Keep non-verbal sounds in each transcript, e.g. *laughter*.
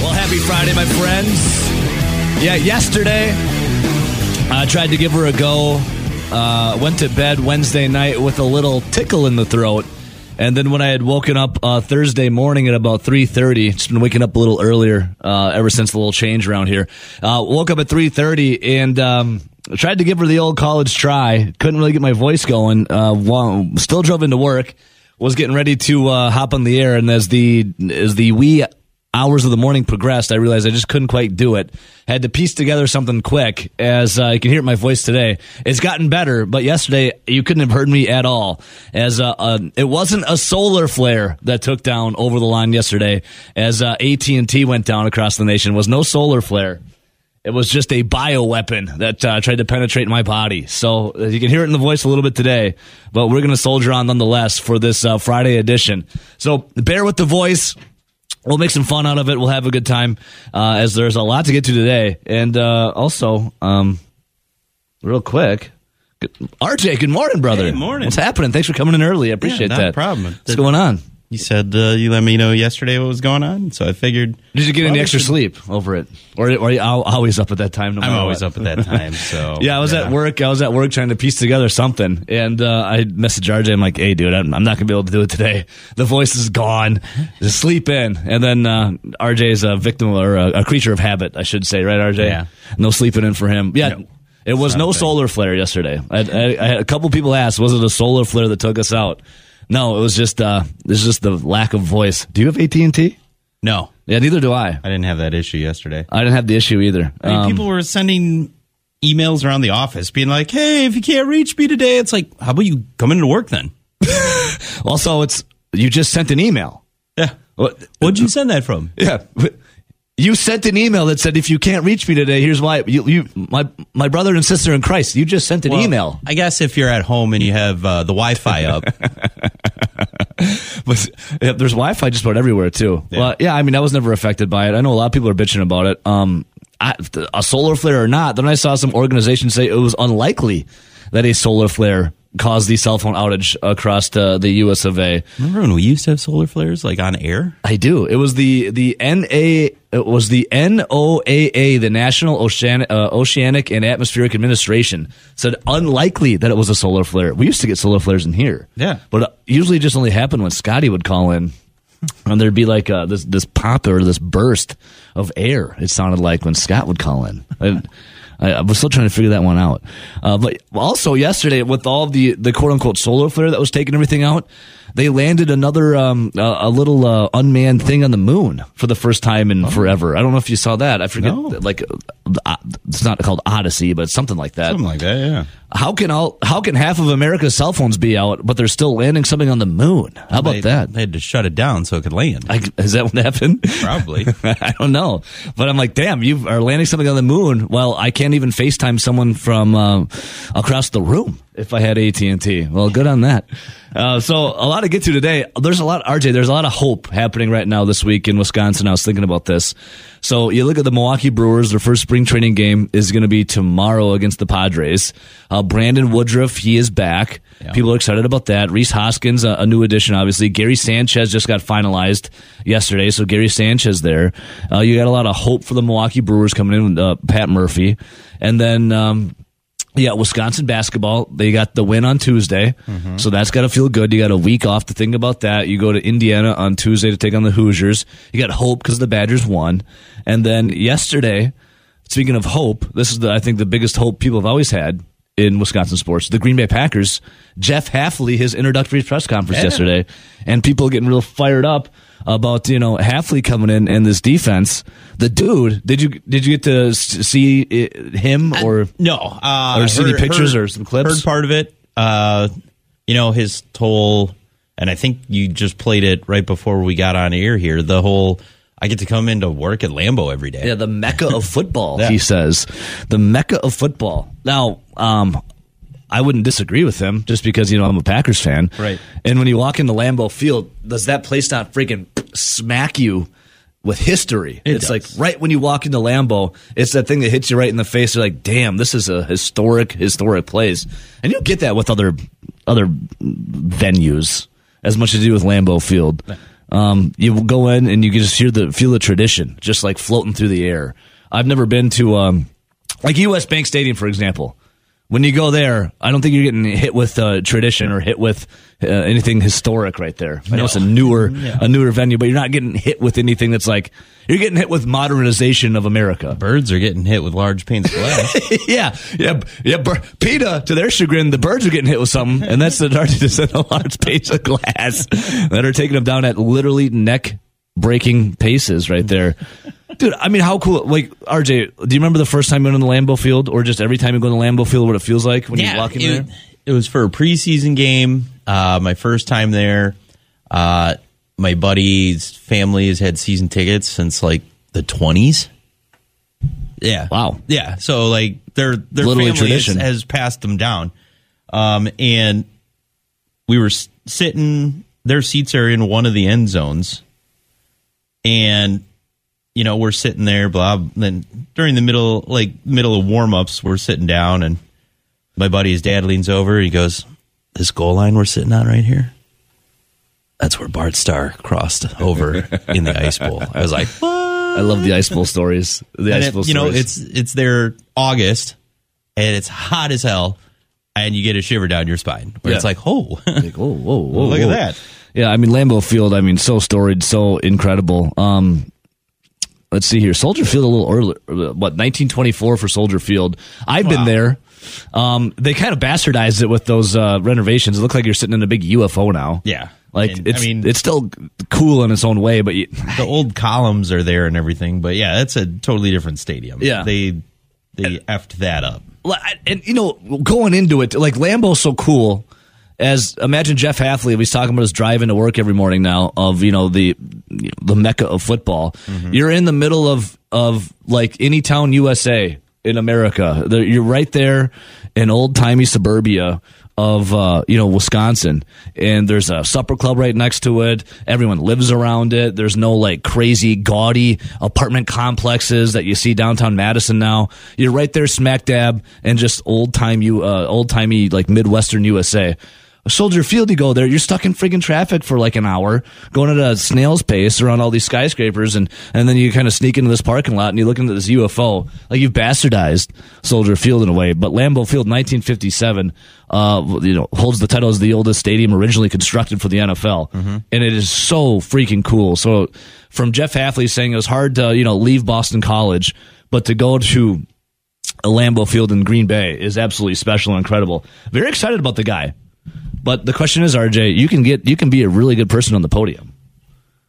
Well, happy Friday, my friends. Yeah, yesterday I tried to give her a go. Uh, went to bed Wednesday night with a little tickle in the throat. And then when I had woken up uh, Thursday morning at about 3.30, just been waking up a little earlier uh, ever since the little change around here. Uh, woke up at 3.30 and um, tried to give her the old college try. Couldn't really get my voice going. Uh, still drove into work. Was getting ready to uh, hop on the air. And as the, as the wee hours of the morning progressed, I realized I just couldn't quite do it. Had to piece together something quick. As uh, you can hear my voice today, it's gotten better. But yesterday, you couldn't have heard me at all. As uh, uh, it wasn't a solar flare that took down over the line yesterday. As uh, AT and T went down across the nation, it was no solar flare. It was just a bioweapon that uh, tried to penetrate my body. So uh, you can hear it in the voice a little bit today, but we're going to soldier on nonetheless for this Friday edition. So bear with the voice. We'll make some fun out of it. We'll have a good time uh, as there's a lot to get to today. And uh, also, um, real quick, good, RJ, good morning, brother. Hey, morning. What's happening? Thanks for coming in early. I appreciate not that. a problem. What's going on? You said uh, you let me know yesterday what was going on, so I figured. Did you get any extra should- sleep over it, or, or are you always up at that time? No I'm always what? up at that time, so *laughs* Yeah, I was at work. I was at work trying to piece together something, and uh, I messaged RJ. I'm like, "Hey, dude, I'm, I'm not gonna be able to do it today. The voice is gone. Just sleep in." And then uh, RJ is a victim or a, a creature of habit, I should say, right, RJ? Yeah. No sleeping in for him. Yeah. No. It was It's no not a thing. solar flare yesterday. I, I, I had a couple people asked, "Was it a solar flare that took us out?" No, it was just uh, it's just the lack of voice. Do you have AT and T? No, Yeah, neither do I. I didn't have that issue yesterday. I didn't have the issue either. I mean, Um, people were sending emails around the office being like, "Hey, if you can't reach me today, it's like, how about you come into work then?" *laughs* also, it's you just sent an email. Yeah. What? What'd you send that from? Yeah. You sent an email that said if you can't reach me today, here's why. You, you my my brother and sister in Christ. You just sent an Well, email. I guess if you're at home and you have uh, the Wi-Fi *laughs* up, But yeah, there's Wi-Fi just about everywhere too. Yeah. Well, yeah. I mean, I was never affected by it. I know a lot of people are bitching about it. Um, I, a solar flare or not. Then I saw some organizations say it was unlikely that a solar flare caused the cell phone outage across uh, the U.S. of A. remember when we used to have solar flares like on air? I do. It was the the NA. It was the NOAA, the National Oceanic, uh, Oceanic and Atmospheric Administration, said unlikely that it was a solar flare. We used to get solar flares in here, Yeah. but uh, usually it just only happened when Scotty would call in, and there'd be like uh, this this pop or this burst of air. It sounded like when Scott would call in. And, I, I was still trying to figure that one out. Uh, but also yesterday, with all the, the quote unquote solar flare that was taking everything out, they landed another um, a, a little uh, unmanned thing on the moon for the first time in forever. I don't know if you saw that. I forget. No. Like, uh, it's not called Odyssey, but something like that. Something like that, yeah. How can all how can half of America's cell phones be out, but they're still landing something on the moon? How about they, that? They had to shut it down so it could land. I, is that what happened? Probably. *laughs* I don't know, but I'm like, damn, you are landing something on the moon. Well, I can't even FaceTime someone from uh, across the room if I had AT and T. Well, good on that. Uh, so a lot to get to today. There's a lot, RJ. There's a lot of hope happening right now this week in Wisconsin. I was thinking about this. So you look at the Milwaukee Brewers. Their first spring training game is going to be tomorrow against the Padres. Uh, Brandon Woodruff, he is back. Yeah. People are excited about that. Rhys Hoskins, a, a new addition, obviously. Gary Sanchez just got finalized yesterday, so Gary Sanchez there. Uh, you got a lot of hope for the Milwaukee Brewers coming in with uh, Pat Murphy, and then. Um, yeah, Wisconsin basketball. They got the win on Tuesday, mm-hmm. so that's got to feel good. You got a week off to think about that. You go to Indiana on Tuesday to take on the Hoosiers. You got hope because the Badgers won, and then yesterday, speaking of hope, this is the I think the biggest hope people have always had in Wisconsin sports. The Green Bay Packers, Jeff Hafley, his introductory press conference Yeah. yesterday, and people getting real fired up about you know Hafley coming in and this defense. The dude, did you did you get to see i him or? No, uh, Or see any pictures or some clips? Heard part of it. Uh, you know his whole, and I think you just played it right before we got on air here. The whole, I get to come into work at Lambeau every day. Yeah, the mecca of football. Yeah. *laughs* He says the mecca of football. Now, um, I wouldn't disagree with him just because you know I'm a Packers fan. Right. And when you walk into Lambeau Field, does that place not freaking smack you? With history, It it's does. like right when you walk into Lambeau, it's that thing that hits you right in the face. You're like, "Damn, this is a historic, historic place." And you'll get that with other other venues as much to do with Lambeau Field. Um, you go in and you can just hear the feel the tradition, just like floating through the air. I've never been to um, like U.S. Bank Stadium, for example. When you go there, I don't think you're getting hit with uh, tradition or hit with uh, anything historic right there. I know it's a newer a newer venue, but you're not getting hit with anything that's like you're getting hit with modernization of America. Birds are getting hit with large panes of glass. *laughs* yeah, yeah, yeah. Bir- PETA, to their chagrin, the birds are getting hit with something, and that's the darkness of a large panes of glass *laughs* that are taking them down at literally neck breaking paces right there. Dude, I mean, how cool! Like RJ, do you remember the first time you went on the Lambeau Field, or just every time you go to the Lambeau Field, what it feels like when you walk in it, there? it was for a preseason game. Uh, my first time there. Uh, my buddy's family has had season tickets since like the twenties. Yeah. Wow. Yeah. So like their their Literally family has, tradition. has passed them down. Um, and we were s- sitting. Their seats are in one of the end zones, and you know we're sitting there. Blah. Then during the middle, like middle of warm ups, we're sitting down, and my buddy's dad leans over. He goes, "This goal line we're sitting on right here." That's where Bart Starr crossed over *laughs* in the ice bowl. I was like, I love the ice bowl stories. The and ice it- bowl you know, it's it's there August, and it's hot as hell, and you get a shiver down your spine. Where it's like, oh, *laughs* like, whoa, whoa, whoa! *laughs* Look at that. Yeah, I mean Lambeau Field. I mean, so storied, so incredible. Um, let's see here, Soldier Field a little early. What 1924 for Soldier Field? I've been there. Um, they kind of bastardized it with those uh, renovations. It looks like you're sitting in a big UFO now. yeah. Like And, it's, I mean, it's still cool in its own way, but you, the old columns are there and everything, but yeah, that's a totally different stadium. Yeah. they they effed that up. And you know, going into it, like Lambeau's so cool. As imagine Jeff Hafley, he's talking about his driving to work every morning now of you know the the mecca of football. You're in the middle of of like any town USA in America. You're right there in old timey suburbia of uh, you know Wisconsin, and there's a supper club right next to it. Everyone lives around it. There's no like crazy gaudy apartment complexes that you see downtown Madison now. You're right there, smack dab, and just old time you uh, old timey like Midwestern USA. Soldier Field, you go there, you're stuck in friggin' traffic for like an hour, going at a snail's pace around all these skyscrapers, and, and then you kind of sneak into this parking lot and you look into this UFO. Like you've bastardized Soldier Field in a way, but Lambeau Field, 1957, uh, you know, holds the title as the oldest stadium originally constructed for the NFL, and it is so freaking cool. So, from Jeff Hafley saying it was hard to you know leave Boston College, but to go to a Lambeau Field in Green Bay is absolutely special and incredible. Very excited about the guy. But the question is, RJ, you can get you can be a really good person on the podium.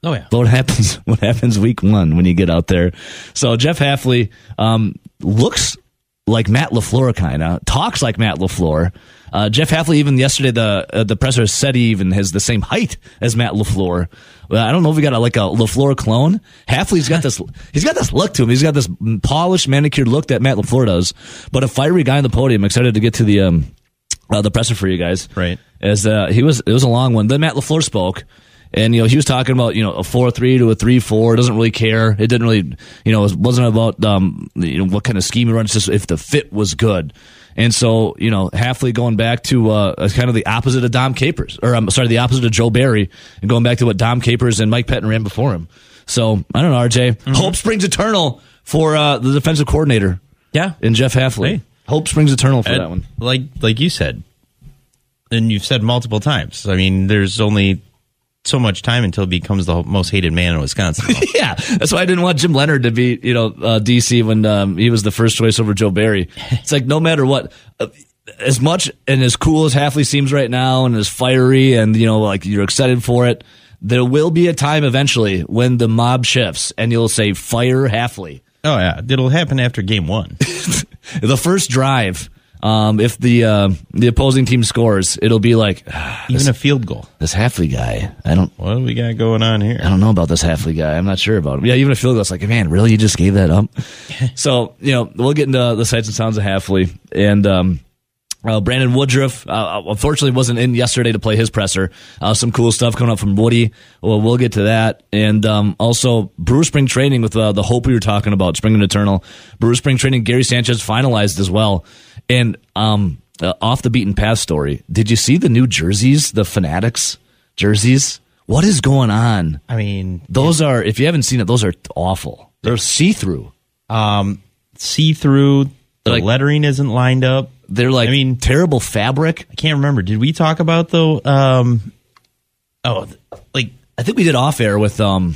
Oh yeah, But what happens? *laughs* What happens week one when you get out there? So Jeff Hafley um, looks like Matt Lafleur, kind of talks like Matt Lafleur. Uh, Jeff Hafley, even yesterday, the uh, the presser said he even has the same height as Matt Lafleur. Well, I don't know if we got a, like a Lafleur clone. Hafley's got this. *laughs* He's got this look to him. He's got this polished, manicured look that Matt Lafleur does. But a fiery guy on the podium. Excited to get to the um, uh, the presser for you guys. Right. As uh, he was, it was a long one. Then Matt Lafleur spoke, and you know he was talking about you know a four three to a three four. Doesn't really care. It didn't really, you know, it wasn't about um you know what kind of scheme he runs. Just if the fit was good. And so, you know, Hafley going back to uh, kind of the opposite of Dom Capers, or I'm sorry, the opposite of Joe Barry, and going back to what Dom Capers and Mike Pettine ran before him. So I don't know, RJ. Hope springs eternal for uh, the defensive coordinator. Yeah. and Jeff Hafley. Hey. Hope springs eternal for And that one. Like like you said, and you've said multiple times. I mean, there's only so much time until he becomes the most hated man in Wisconsin. *laughs* Yeah, that's why I didn't want Jim Leonhard to be, you know, uh, DC when um, he was the first choice over Joe Barry. It's like no matter what, uh, as much and as cool as Hafley seems right now, and as fiery, and you know, like you're excited for it. There will be a time eventually when the mob shifts, and you'll say fire Hafley. Oh yeah, it'll happen after game one. *laughs* The first drive, um, if the uh, the opposing team scores, it'll be like "Ah, *sighs* Even a field goal. this Hafley guy. I don't. What do we got going on here? I don't know about this Hafley guy. I'm not sure about him. Yeah, even a field goal, it's like, man, really, you just gave that up? *laughs* so, you know, we'll get into the sights and sounds of Hafley. And um, uh, Brandon Woodruff, uh, unfortunately, wasn't in yesterday to play his presser. Uh, some cool stuff coming up from Woody. Well, we'll get to that. And um, also, Brewer Spring Training with uh, the hope we were talking about, Spring and Eternal. Brewer Spring Training, Gary Sanchez finalized as well. And um, uh, off the beaten path story, did you see the new jerseys, the Fanatics jerseys? What is going on? I mean, Those are, if you haven't seen it, those are awful. They're see through. um, see through. The Like- lettering isn't lined up. They're like, I mean- terrible fabric. I can't remember. Did we talk about the um? Oh, like I think we did off air with um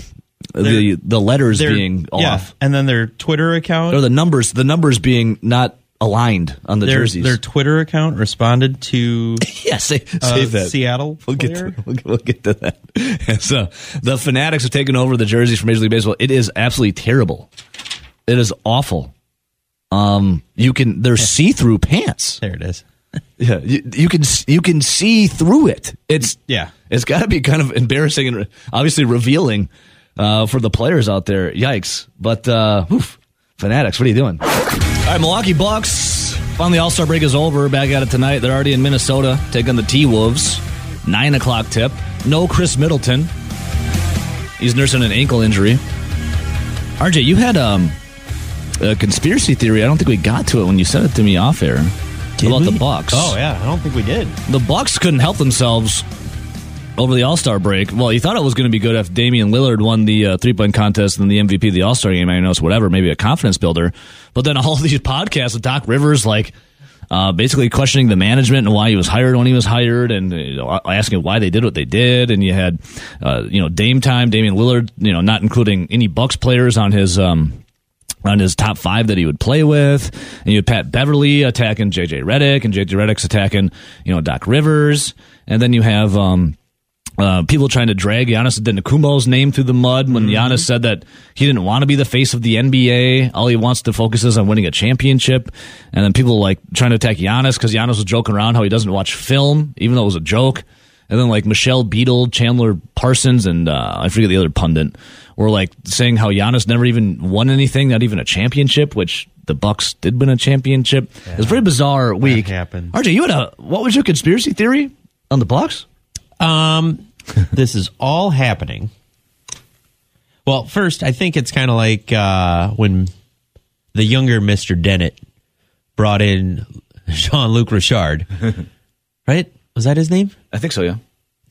the the letters being yeah, off and then their Twitter account or the numbers the numbers being not aligned on the their, jerseys. their Twitter account responded to *laughs* yeah, say, uh, that. Seattle We'll get, to, we'll, we'll get to that. *laughs* so the Fanatics have taken over the jerseys from Major League Baseball. It is absolutely terrible. It is awful. Um, you can they're see through pants. There it is. *laughs* Yeah, you, you can you can see through it. It's Yeah. it's got to be kind of embarrassing and obviously revealing uh, for the players out there. Yikes! But uh, oof, Fanatics, what are you doing? All right, Milwaukee Bucks. Finally, All Star break is over. Back at it tonight. They're already in Minnesota taking the T Wolves. Nine o'clock tip. No Khris Middleton. He's nursing an ankle injury. RJ, you had um, a conspiracy theory. I don't think we got to it when you sent it to me off air about the Bucks. Oh yeah, I don't think we did. The Bucks couldn't help themselves over the All Star break. Well, you thought it was going to be good if Damian Lillard won the uh, three point contest and the MVP of the All Star game. I know it's whatever, maybe a confidence builder. But then all *laughs* these podcasts with Doc Rivers, like uh, basically questioning the management and why he was hired when he was hired, and you know, asking why they did what they did. And you had uh, you know Dame time, Damian Lillard, you know, not including any Bucks players on his. Um, on his top five that he would play with. And you had Pat Beverley attacking JJ Redick, and JJ Redick's attacking, you know, Doc Rivers. And then you have um, uh, people trying to drag Giannis Antetokounmpo's name through the mud when Giannis said that he didn't want to be the face of the NBA. All he wants to focus is on winning a championship. And then people like trying to attack Giannis because Giannis was joking around how he doesn't watch film, even though it was a joke. And then like Michelle Beadle, Chandler Parsons, and uh, I forget the other pundit were like saying how Giannis never even won anything, not even a championship, which the Bucks did win a championship. It was a very bizarre week. happened. RJ, you had a what was your conspiracy theory on the Bucks? Um, *laughs* this is all happening. Well, first, I think it's kind of like uh, when the younger Mister Dennit brought in Jean Luc Richard, *laughs* right? Was that his name? I think so, yeah.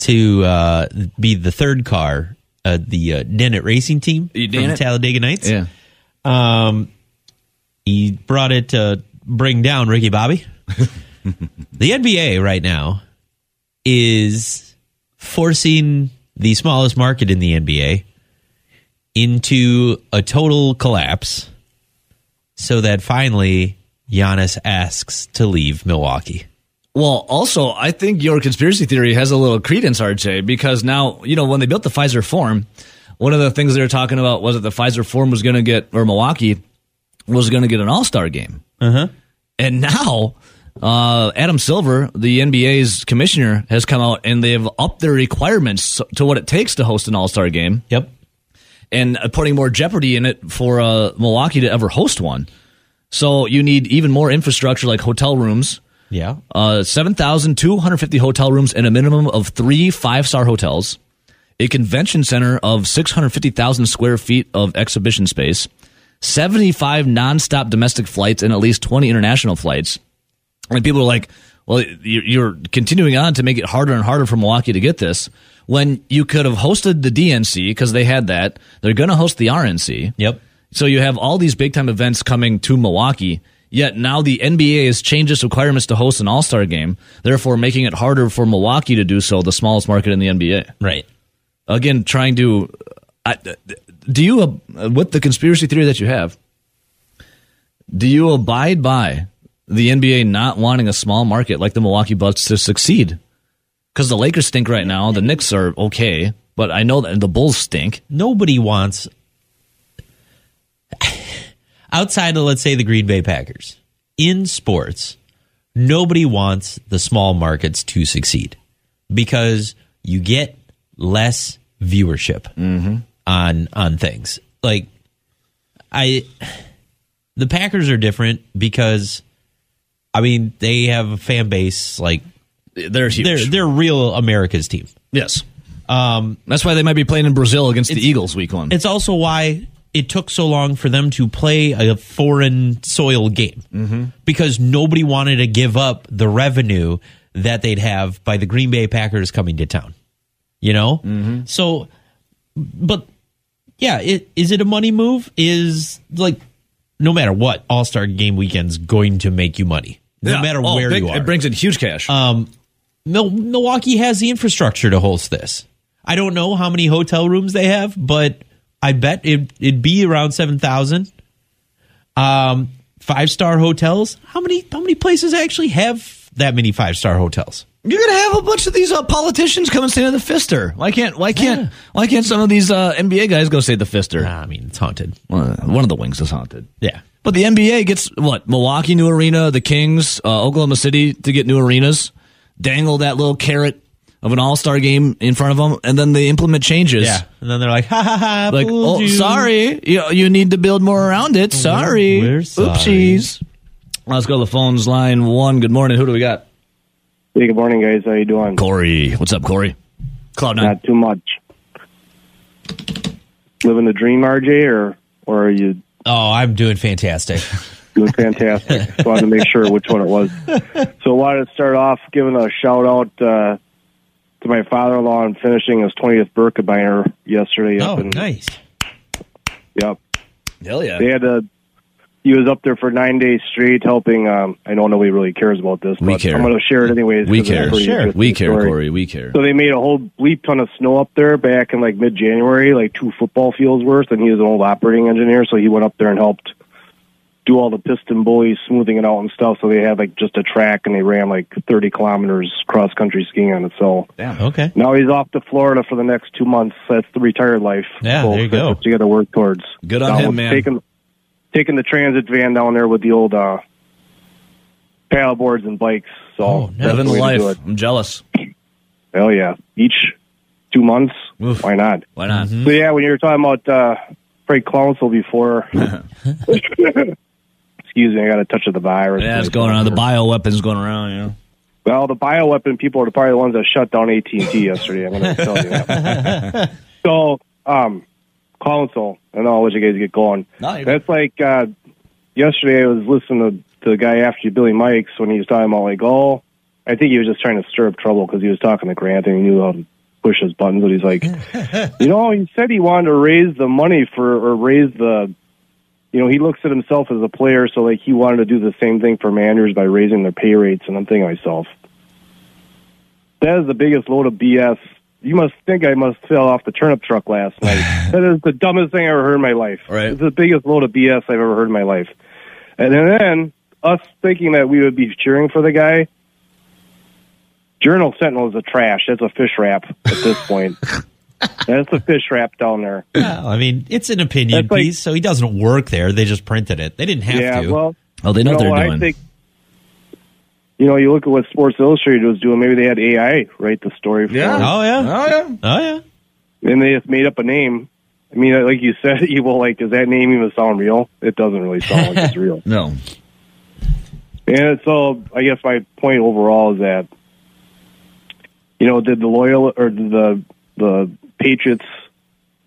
To uh, be the third car, uh, the uh, Dennit Racing Team You from Dennit? Talladega Nights. Yeah. Um, he brought it to bring down Ricky Bobby. *laughs* the NBA right now is forcing the smallest market in the NBA into a total collapse so that finally Giannis asks to leave Milwaukee. Well, also, I think your conspiracy theory has a little credence, RJ, because now, you know, when they built the Fiserv Forum, one of the things they were talking about was that the Fiserv Forum was going to get, or Milwaukee was going to get an All Star game. Uh-huh. And now, uh, Adam Silver, the NBA's commissioner, has come out and they have upped their requirements to what it takes to host an All Star game Yep. and uh, putting more jeopardy in it for uh, Milwaukee to ever host one. So you need even more infrastructure like hotel rooms, Yeah. uh, 7,250 hotel rooms and a minimum of three five star hotels, a convention center of 650,000 square feet of exhibition space, 75 nonstop domestic flights, and at least 20 international flights. And people are like, well, you're you're continuing on to make it harder and harder for Milwaukee to get this when you could have hosted the DNC because they had that. They're going to host the RNC. Yep. So you have all these big time events coming to Milwaukee. Yet now the NBA has changed its requirements to host an All Star game, therefore making it harder for Milwaukee to do so, the smallest market in the NBA. Right. Again, trying to. I, do you, with the conspiracy theory that you have, do you abide by the NBA not wanting a small market like the Milwaukee Bucks to succeed? Because the Lakers stink right now, the Knicks are okay, but I know that the Bulls stink. nobody wants outside of let's say the Green Bay Packers in sports nobody wants the small markets to succeed because you get less viewership on on things like I the Packers are different because I mean they have a fan base like They're huge. they're they're real America's team Yes. Um, That's why they might be playing in Brazil against the Eagles week one. It's also why it took so long for them to play a foreign soil game Mm-hmm. because nobody wanted to give up the revenue that they'd have by the Green Bay Packers coming to town. You know, so, but yeah, it, is it a money move? Is like no matter what, All Star Game weekend's going to make you money, no Yeah. matter Oh, where big- you are. It brings in huge cash. um, Mil- Milwaukee has the infrastructure to host this. I don't know how many hotel rooms they have, but I bet it, it'd be around seven thousand. Um, five star hotels. How many? How many places actually have that many five star hotels? You're gonna have a bunch of these uh, politicians come and stay in the Pfister. Why can't Why can't Why can't some of these uh, NBA guys go stay at the Pfister? Nah, I mean, it's haunted. Well, one of the wings is haunted. Yeah. But the NBA gets what? Milwaukee new arena, the Kings, uh, Oklahoma City to get new arenas. Dangle that little carrot of an All Star game in front of them, and then they implement changes. Yeah. And then they're like, ha ha ha. Like, oh, you." sorry, you, you need to build more around it. Sorry, we're sorry. oopsies. Let's go to the phones. Line one. Good morning. Who do we got? Hey, good morning, guys. How you doing? Corey. What's up, Corey? Cloud nine. Not too much. Living the dream, RJ, or or are you Oh, I'm doing fantastic. *laughs* doing fantastic? Just wanted to make sure which one it was. So, I wanted to start off giving a shout out uh, to my father-in-law on finishing his 20th Birkebeiner yesterday. oh, in, nice. Yep. Hell yeah. They had a. He was up there for nine days straight helping. Um, I know nobody really cares about this, We care. I'm going to share it anyways. We 'cause it's a care. Sure. We care, story. Corey. We care. So they made a whole bleep ton of snow up there back in like mid January, like two football fields worth, and he was an old operating engineer, so he went up there and helped do all the PistenBullies, smoothing it out and stuff. So they had like just a track and they ran like thirty kilometers cross country skiing on it. So Okay. now he's off to Florida for the next two months. That's the retired life. Yeah, folks. there you That's go. what you got to work towards. Good on Down him, man. Taking taking the transit van down there with the old uh paddle boards and bikes. So Oh, nice. Living the the way to do life. I'm jealous. Hell yeah. Each two months. Oof. Why not? Why not? So yeah, when you were talking about uh, Craig Counsell before, *laughs* *laughs* excuse me, I got a touch of the virus. Yeah, it's going around. The bioweapons going around. You know. Well, the bioweapon people are probably the ones that shut down AT and T yesterday. I'm going to tell you that. *laughs* so, um, Counsell, I know I'll let you guys get going. No, That's like uh, yesterday. I was listening to the guy after you, Billy Mikes, when he was talking about like, oh, I think he was just trying to stir up trouble because he was talking to Grant and he knew how to push his buttons. But he's like, *laughs* you know, he said he wanted to raise the money for or raise the. You know, he looks at himself as a player, so like he wanted to do the same thing for managers by raising their pay rates. And I'm thinking to myself, that is the biggest load of BS. You must think I must fell off the turnip truck last night. *laughs* that is the dumbest thing I ever heard in my life. Right. It's the biggest load of BS I've ever heard in my life. And then us thinking that we would be cheering for the guy. Journal Sentinel is a trash. That's a fish wrap at this *laughs* point. That's a fish wrap down there. Well, I mean, it's an opinion like- piece, so he doesn't work there. They just printed it. They didn't have yeah, to. well, Oh, they know you what know, they're I doing. think, you know, you look at what Sports Illustrated was doing. Maybe they had AI write the story for them. oh yeah. oh yeah. Oh yeah. and they just made up a name. I mean, like you said, *laughs* evil. Like, does that name even sound real? It doesn't really sound like it's real. *laughs* No. And so, I guess my point overall is that, you know, did the loyal or did the the Patriots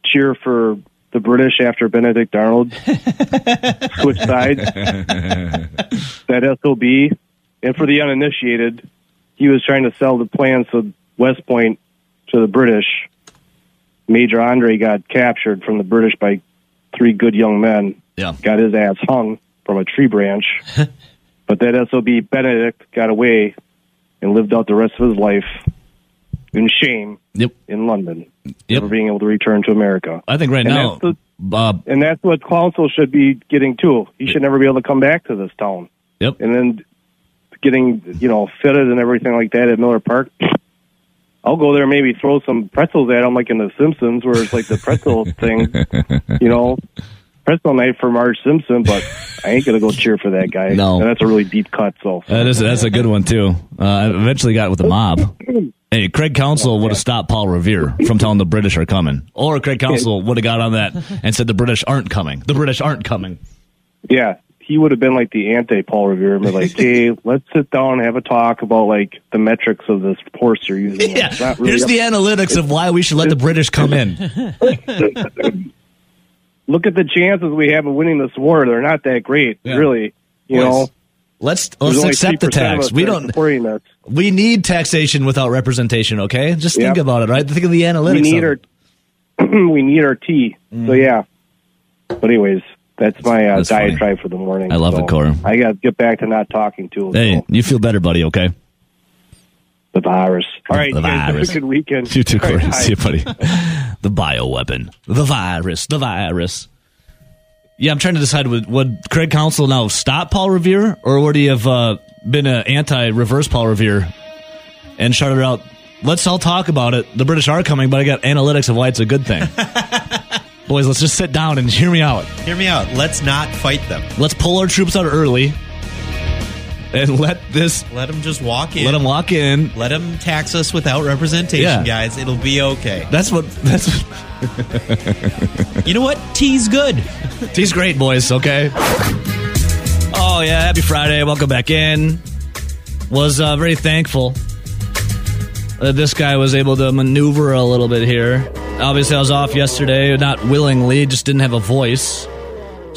cheer for the British after Benedict Arnold *laughs* switched sides? that SOB, and for the uninitiated, he was trying to sell the plans of West Point to the British. Major Andre got captured from the British by three good young men Yeah. got his ass hung from a tree branch. *laughs* but that SOB Benedict got away and lived out the rest of his life in shame Yep. in London, Yep. never being able to return to America. I think right And now, that's Bob. And that's what Counsell should be getting too. He should never be able to come back to this town. Yep. And then getting, you know, fitted and everything like that at Miller Park. I'll go there and maybe throw some pretzels at him like in The Simpsons where it's like the pretzel *laughs* thing, you know, pretzel night for Marge Simpson, but *laughs* I ain't going to go cheer for that guy. No. And that's a really deep cut, so. That is that's a good one too. Uh, I eventually got with the mob. Hey, Craig Counsell would have stopped Paul Revere from telling the British are coming, or Craig Counsell would have got on that and said the British aren't coming. The British aren't coming. Yeah, he would have been like the anti Paul Revere and be like, *laughs* hey, let's sit down and have a talk about like the metrics of this horse you're using. Yeah. Really Here's up- the analytics of why we should let the British come in. *laughs* look at the chances we have of winning this war. They're not that great, Yeah. really. You know, Let's let's accept the tax. We don't. We need taxation without representation. Okay, just think about it. Right, think of the analytics. We need our *clears throat* we need our tea. So yeah. But anyways, that's my uh, That's funny. diatribe for the morning. I love So it, Corey. I got to get back to not talking to him. Hey, so, you feel better, buddy? Okay. The virus. All right, The guys, have a virus. good weekend. You too, Corey. bye. See you, buddy. *laughs* the bioweapon, the virus, the virus. Yeah, I'm trying to decide would, would Craig Counsell now stop Paul Revere, or would he have uh, been an anti-reverse Paul Revere and shouted out, "Let's all talk about it. The British are coming, but I got analytics of why it's a good thing." *laughs* Boys, let's just sit down and hear me out. Hear me out. Let's not fight them. Let's pull our troops out early and let this Let them just walk in. let them walk in. Let them tax us without representation, Yeah. guys. It'll be okay. That's what that's. You know what? Tea's good. *laughs* Tea's great, boys. Okay. Oh yeah, happy Friday. Welcome back in. Was uh, very thankful that this guy was able to maneuver a little bit here. Obviously, I was off yesterday, not willingly, just didn't have a voice.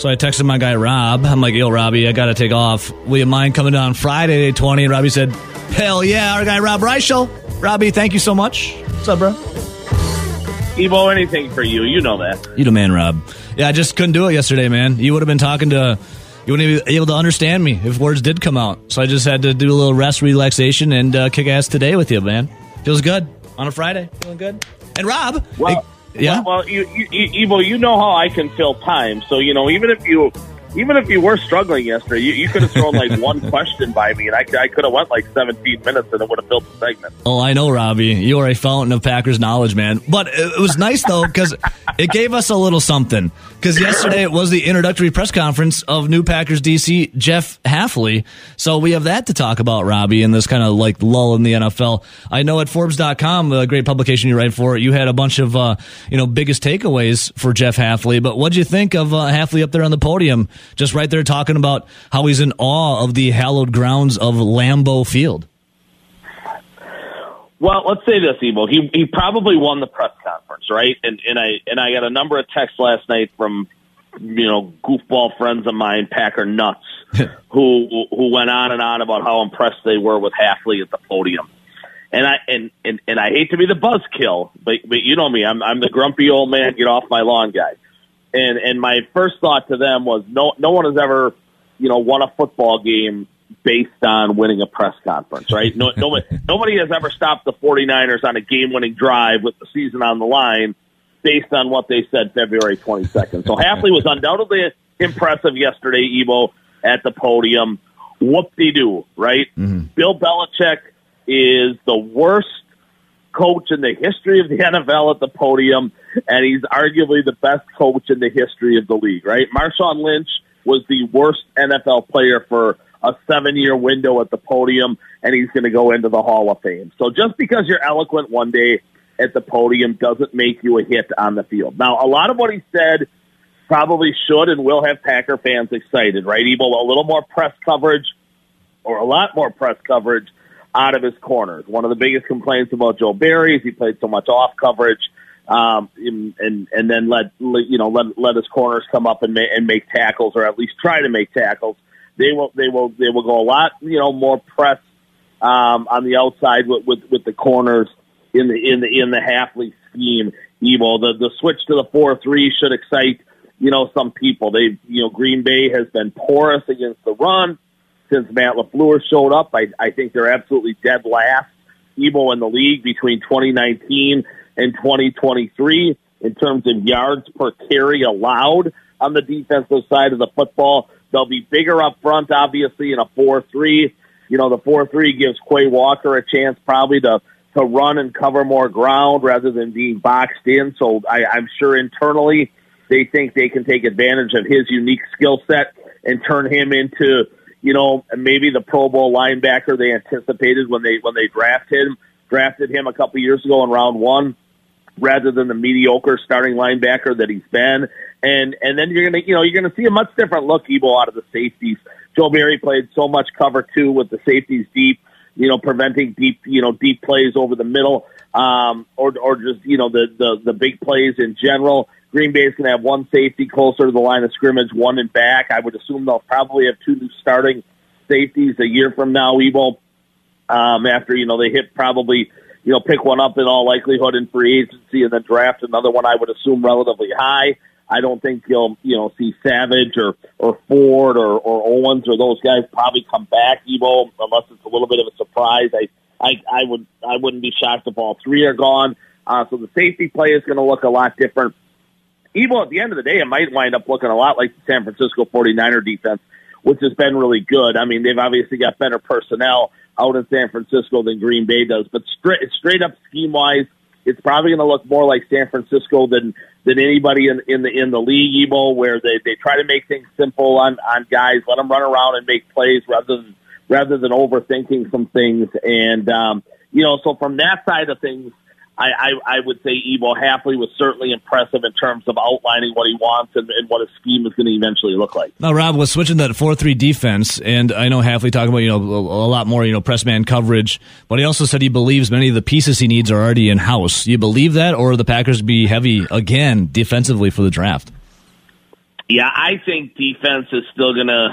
So I texted my guy Rob. I'm like, "Yo, Robbie, I got to take off. Will you mind coming down Friday, day 20?" And Robbie said, "Hell yeah!" Our guy Rob Reischel. Robbie, thank you so much. What's up, bro? Evo, anything for you. You know that. You the man, Rob. Yeah, I just couldn't do it yesterday, man. You would have been talking to, you wouldn't be able to understand me if words did come out. So I just had to do a little rest, relaxation, and uh, kick ass today with you, man. Feels good on a Friday. Feeling good. And Rob, Well, yeah, Well, you, you, you, Evo, you know how I can fill time. So you know, even if you, even if you were struggling yesterday, you, you could have thrown like one *laughs* question by me, and I, I could have went like 17 minutes, and it would have filled the segment. Oh, I know, Robbie. You are a fountain of Packers knowledge, man. But it was nice though because it gave us a little something. Because yesterday it was the introductory press conference of new Packers DC Jeff Hafley. So we have that to talk about, Robbie, in this kind of like lull in the NFL. I know at Forbes.com, a great publication you write for, you had a bunch of uh, you know biggest takeaways for Jeff Hafley. But what do you think of uh, Hafley up there on the podium, just right there talking about how he's in awe of the hallowed grounds of Lambeau Field? Well, let's say this, Evo. He he probably won the press conference, right? And and I and I got a number of texts last night from you know goofball friends of mine, Packer nuts, *laughs* who who went on and on about how impressed they were with Hafley at the podium. And I and, and and I hate to be the buzzkill, but but you know me, I'm I'm the grumpy old man, get off my lawn guy. And and my first thought to them was no no one has ever, you know, won a football game based on winning a press conference, right? No, nobody, *laughs* nobody has ever stopped the 49ers on a game winning drive with the season on the line based on what they said February 22nd. So Hafley was undoubtedly impressive yesterday, Evo, at the podium. Whoop de doo, right? Mm-hmm. Bill Belichick is the worst coach in the history of the *laughs* NFL at the podium, and he's arguably the best coach in the history of the league, right? Marshawn Lynch was the worst NFL player for a seven year window at the podium, and he's going to go into the Hall of Fame. So just because you're eloquent one day at the podium doesn't make you a hit on the field. Now, a lot of what he said probably should and will have Packer fans excited, right? Evo, a little more press coverage or a lot more press coverage out of his corners. One of the biggest complaints about Joe Barry is he played so much off coverage, um, and and then let you know let let his corners come up and ma- and make tackles or at least try to make tackles. They will they will they will go a lot you know more press um, on the outside with, with with the corners in the in the in the Hafley scheme. Evo the the switch to the four three should excite you know some people. They you know Green Bay has been porous against the run since Matt LaFleur showed up. I, I think they're absolutely dead last, Evo in the league between 2019 and 2023 in terms of yards per carry allowed on the defensive side of the football. They'll be bigger up front, obviously, in a 4-3. You know, the 4-3 gives Quay Walker a chance probably to, to run and cover more ground rather than being boxed in. So I, I'm sure internally they think they can take advantage of his unique skill set and turn him into, you know, maybe the Pro Bowl linebacker they anticipated when they when they drafted him drafted him a couple years ago in round one, rather than the mediocre starting linebacker that he's been. And and then you're gonna you know you're gonna see a much different look Evo out of the safeties. Joe Barry played so much cover two with the safeties deep, you know, preventing deep you know deep plays over the middle, um, or or just you know the the the big plays in general. Green Bay's going to have one safety closer to the line of scrimmage, one in back. I would assume they'll probably have two new starting safeties a year from now, Evo, um, after, you know, they hit probably, you know, pick one up in all likelihood in free agency and then draft another one, I would assume relatively high. I don't think you'll, you know, see Savage or, or Ford or, or Owens or those guys probably come back, Evo, unless it's a little bit of a surprise. I, I, I would, I wouldn't be shocked if all three are gone. Uh, so the safety play is going to look a lot different. Evo, at the end of the day, it might wind up looking a lot like the San Francisco 49er defense, which has been really good. I mean, they've obviously got better personnel out in San Francisco than Green Bay does, but straight, straight up scheme wise, it's probably going to look more like San Francisco than than anybody in in the in the league. Evo, where they they try to make things simple on on guys, let them run around and make plays rather than rather than overthinking some things. And um, you know, so from that side of things, I, I, I would say Evo Hafley was certainly impressive in terms of outlining what he wants and, and what his scheme is going to eventually look like. Now, Rob was switching that four-three defense, and I know Hafley talking about you know a, a lot more you know press man coverage, but he also said he believes many of the pieces he needs are already in house. You believe that, or the Packers be heavy again defensively for the draft? Yeah, I think defense is still going to.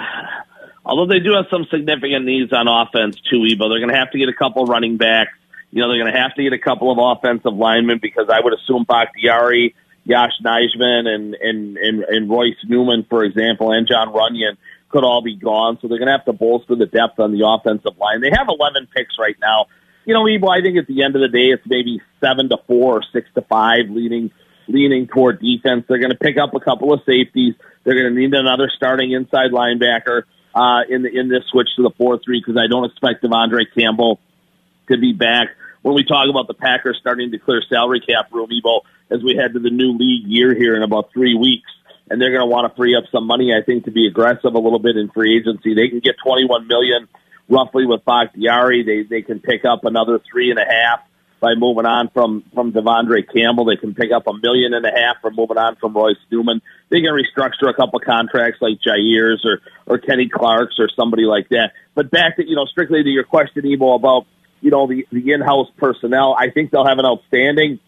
Although they do have some significant needs on offense too, Evo, they're going to have to get a couple running backs you know, they're going to have to get a couple of offensive linemen because I would assume Bakhtiari, Yosh Nijman, and, and, and, and Royce Newman, for example, and Jon Runyan could all be gone. So they're going to have to bolster the depth on the offensive line. They have 11 picks right now. You know, Evo, I think at the end of the day, it's maybe seven to four or six to five leaning, leaning toward defense. They're going to pick up a couple of safeties. They're going to need another starting inside linebacker, uh, in the, in this switch to the 4-3 because I don't expect De'Vondre Campbell to be back. When we talk about the Packers starting to clear salary cap room, Evo, as we head to the new league year here in about three weeks, and they're going to want to free up some money, I think, to be aggressive a little bit in free agency. They can get 21 million roughly with Bakhtiari. They they can pick up another three and a half by moving on from from De'Vondre Campbell. They can pick up a million and a half from moving on from Royce Newman. They can restructure a couple contracts like Jaire's or or Kenny Clark's or somebody like that. But back to you know strictly to your question, Evo, about you know, the, the in-house personnel. I think they'll have an outstanding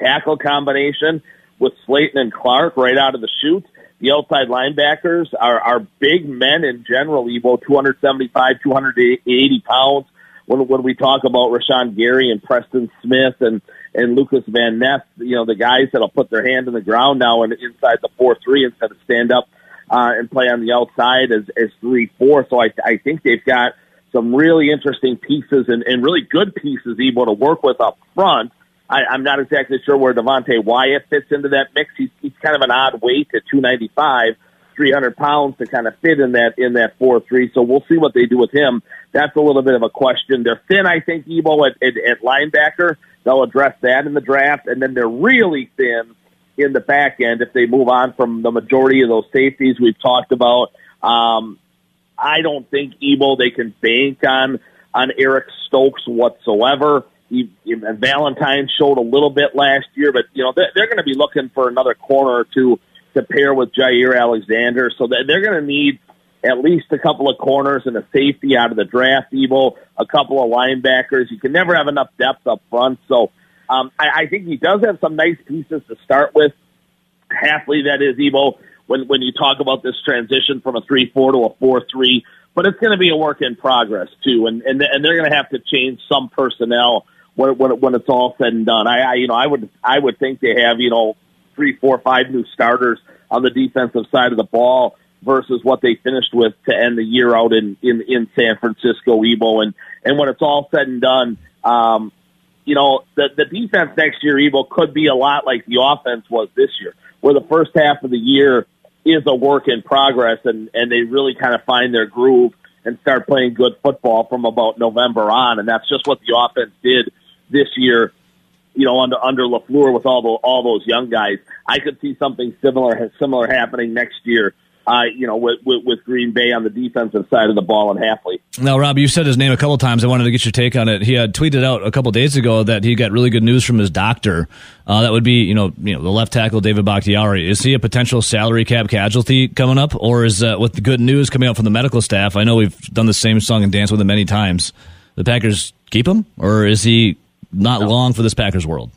tackle combination with Slaton and Clark right out of the chute. The outside linebackers are, are big men in general, Evo, 275, 280 pounds. When, when we talk about Rashan Gary and Preston Smith and, and Lucas Van Ness, you know, the guys that'll put their hand in the ground now and inside the 4-3 instead of stand up uh, and play on the outside as, as 3-4. So I, I think they've got – some really interesting pieces and, and really good pieces able to work with up front. I, I'm not exactly sure where Devonte Wyatt fits into that mix. He's, he's kind of an odd weight at 295, 300 pounds to kind of fit in that in that four three. So we'll see what they do with him. That's a little bit of a question. They're thin, I think, Evo at, at, at linebacker. They'll address that in the draft, and then they're really thin in the back end if they move on from the majority of those safeties we've talked about. Um, I don't think Evo they can bank on on Eric Stokes whatsoever. He, Valentine showed a little bit last year, but you know they're, they're going to be looking for another corner or two to pair with Jaire Alexander, so they're going to need at least a couple of corners and a safety out of the draft. Evo, a couple of linebackers. You can never have enough depth up front, so um, I, I think he does have some nice pieces to start with. Hafley, that is Evo when when you talk about this transition from a three four to a four three. But it's going to be a work in progress too, and and and they're going to have to change some personnel when when when it's all said and done. I, I you know I would I would think they have you know three four five new starters on the defensive side of the ball versus what they finished with to end the year out in in in San Francisco Evo and and when it's all said and done um you know the the defense next year Evo could be a lot like the offense was this year where the first half of the year is a work in progress, and and they really kind of find their groove and start playing good football from about November on, and that's just what the offense did this year. You know, under under Lafleur with all the, all those young guys, I could see something similar similar happening next year uh, you know, with, with, with, Green Bay on the defensive side of the ball and Hafley. Now, Rob, you said his name a couple times. I wanted to get your take on it. He had tweeted out a couple days ago that he got really good news from his doctor. Uh, that would be, you know, you know, the left tackle David Bakhtiari. Is he a potential salary cap casualty coming up, or is uh, with the good news coming out from the medical staff? I know we've done the same song and dance with him many times. The Packers keep him, or is he not no. long for this Packers world?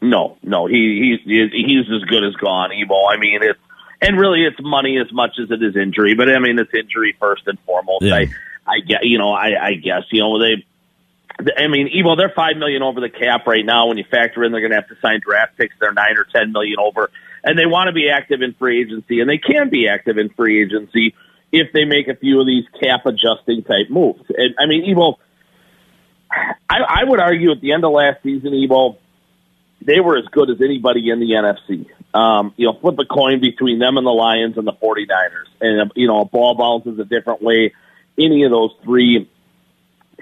No, no, he he's he's as good as gone, Evo. I mean, it's and really it's money as much as it is injury. But I mean, it's injury first and foremost. Yeah. I, I get, you know, I, I guess, you know, they, I mean, Evo, they're five million over the cap right now. When you factor in, they're going to have to sign draft picks. They're nine or ten million over, and they want to be active in free agency, and they can be active in free agency if they make a few of these cap adjusting type moves. And, I mean, Evo, I, I would argue at the end of last season, Evo, they were as good as anybody in the NFC. Um, you know, flip a coin between them and the Lions and the 49ers. And, you know, a ball bounces a different way. Any of those three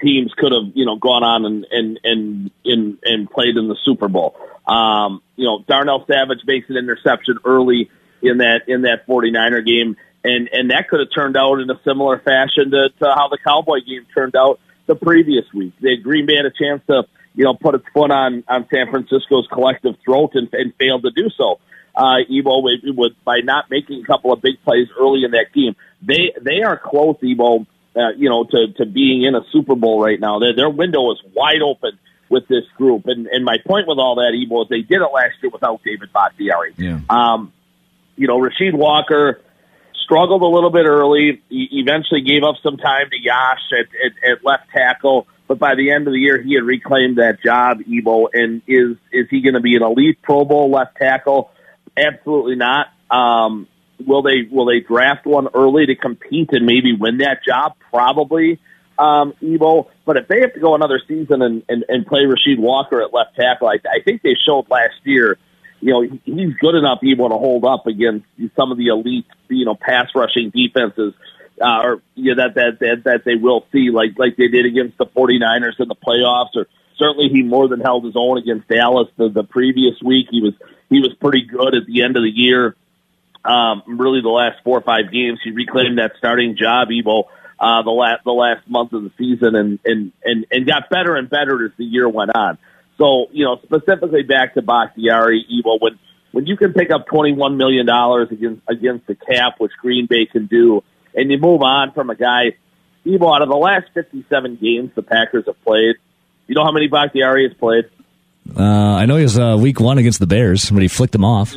teams could have, you know, gone on and, and, and, and, and played in the Super Bowl. Um, you know, Darnell Savage makes an interception early in that, in that 49er game. And, and that could have turned out in a similar fashion to, to how the Cowboy game turned out the previous week. They, Green Bay had a chance to, you know, put its foot on, on San Francisco's collective throat and, and failed to do so. Uh, Evo with, by not making a couple of big plays early in that game. They, they are close, Evo, uh, you know, to, to being in a Super Bowl right now. Their, their window is wide open with this group. And, and my point with all that, Evo, is they did it last year without David Bakhtiari. Yeah. Um, you know, Rasheed Walker struggled a little bit early. He eventually gave up some time to Yosh at, at, at left tackle. But by the end of the year, he had reclaimed that job, Evo. And is is he going to be an elite Pro Bowl left tackle? Absolutely not. Um, will they will they draft one early to compete and maybe win that job? Probably, um, Evo. But if they have to go another season and, and, and play Rasheed Walker at left tackle, I, I think they showed last year. You know, he's good enough Evo to hold up against some of the elite, you know, pass rushing defenses uh, or you know, that, that that that they will see, like like they did against the 49ers in the playoffs, or certainly he more than held his own against Dallas the, the previous week. He was he was pretty good at the end of the year. Um, really, the last four or five games, he reclaimed that starting job, Evo, uh, the last the last month of the season, and and and and got better and better as the year went on. So, you know, specifically back to Bakhtiari, Evo, when when you can pick up twenty one million dollars against against the cap, which Green Bay can do and you move on from a guy. Evo, out of the last 57 games the Packers have played, you know how many Bakhtiari has played? Uh, I know he was uh, week one against the Bears when he flicked them off.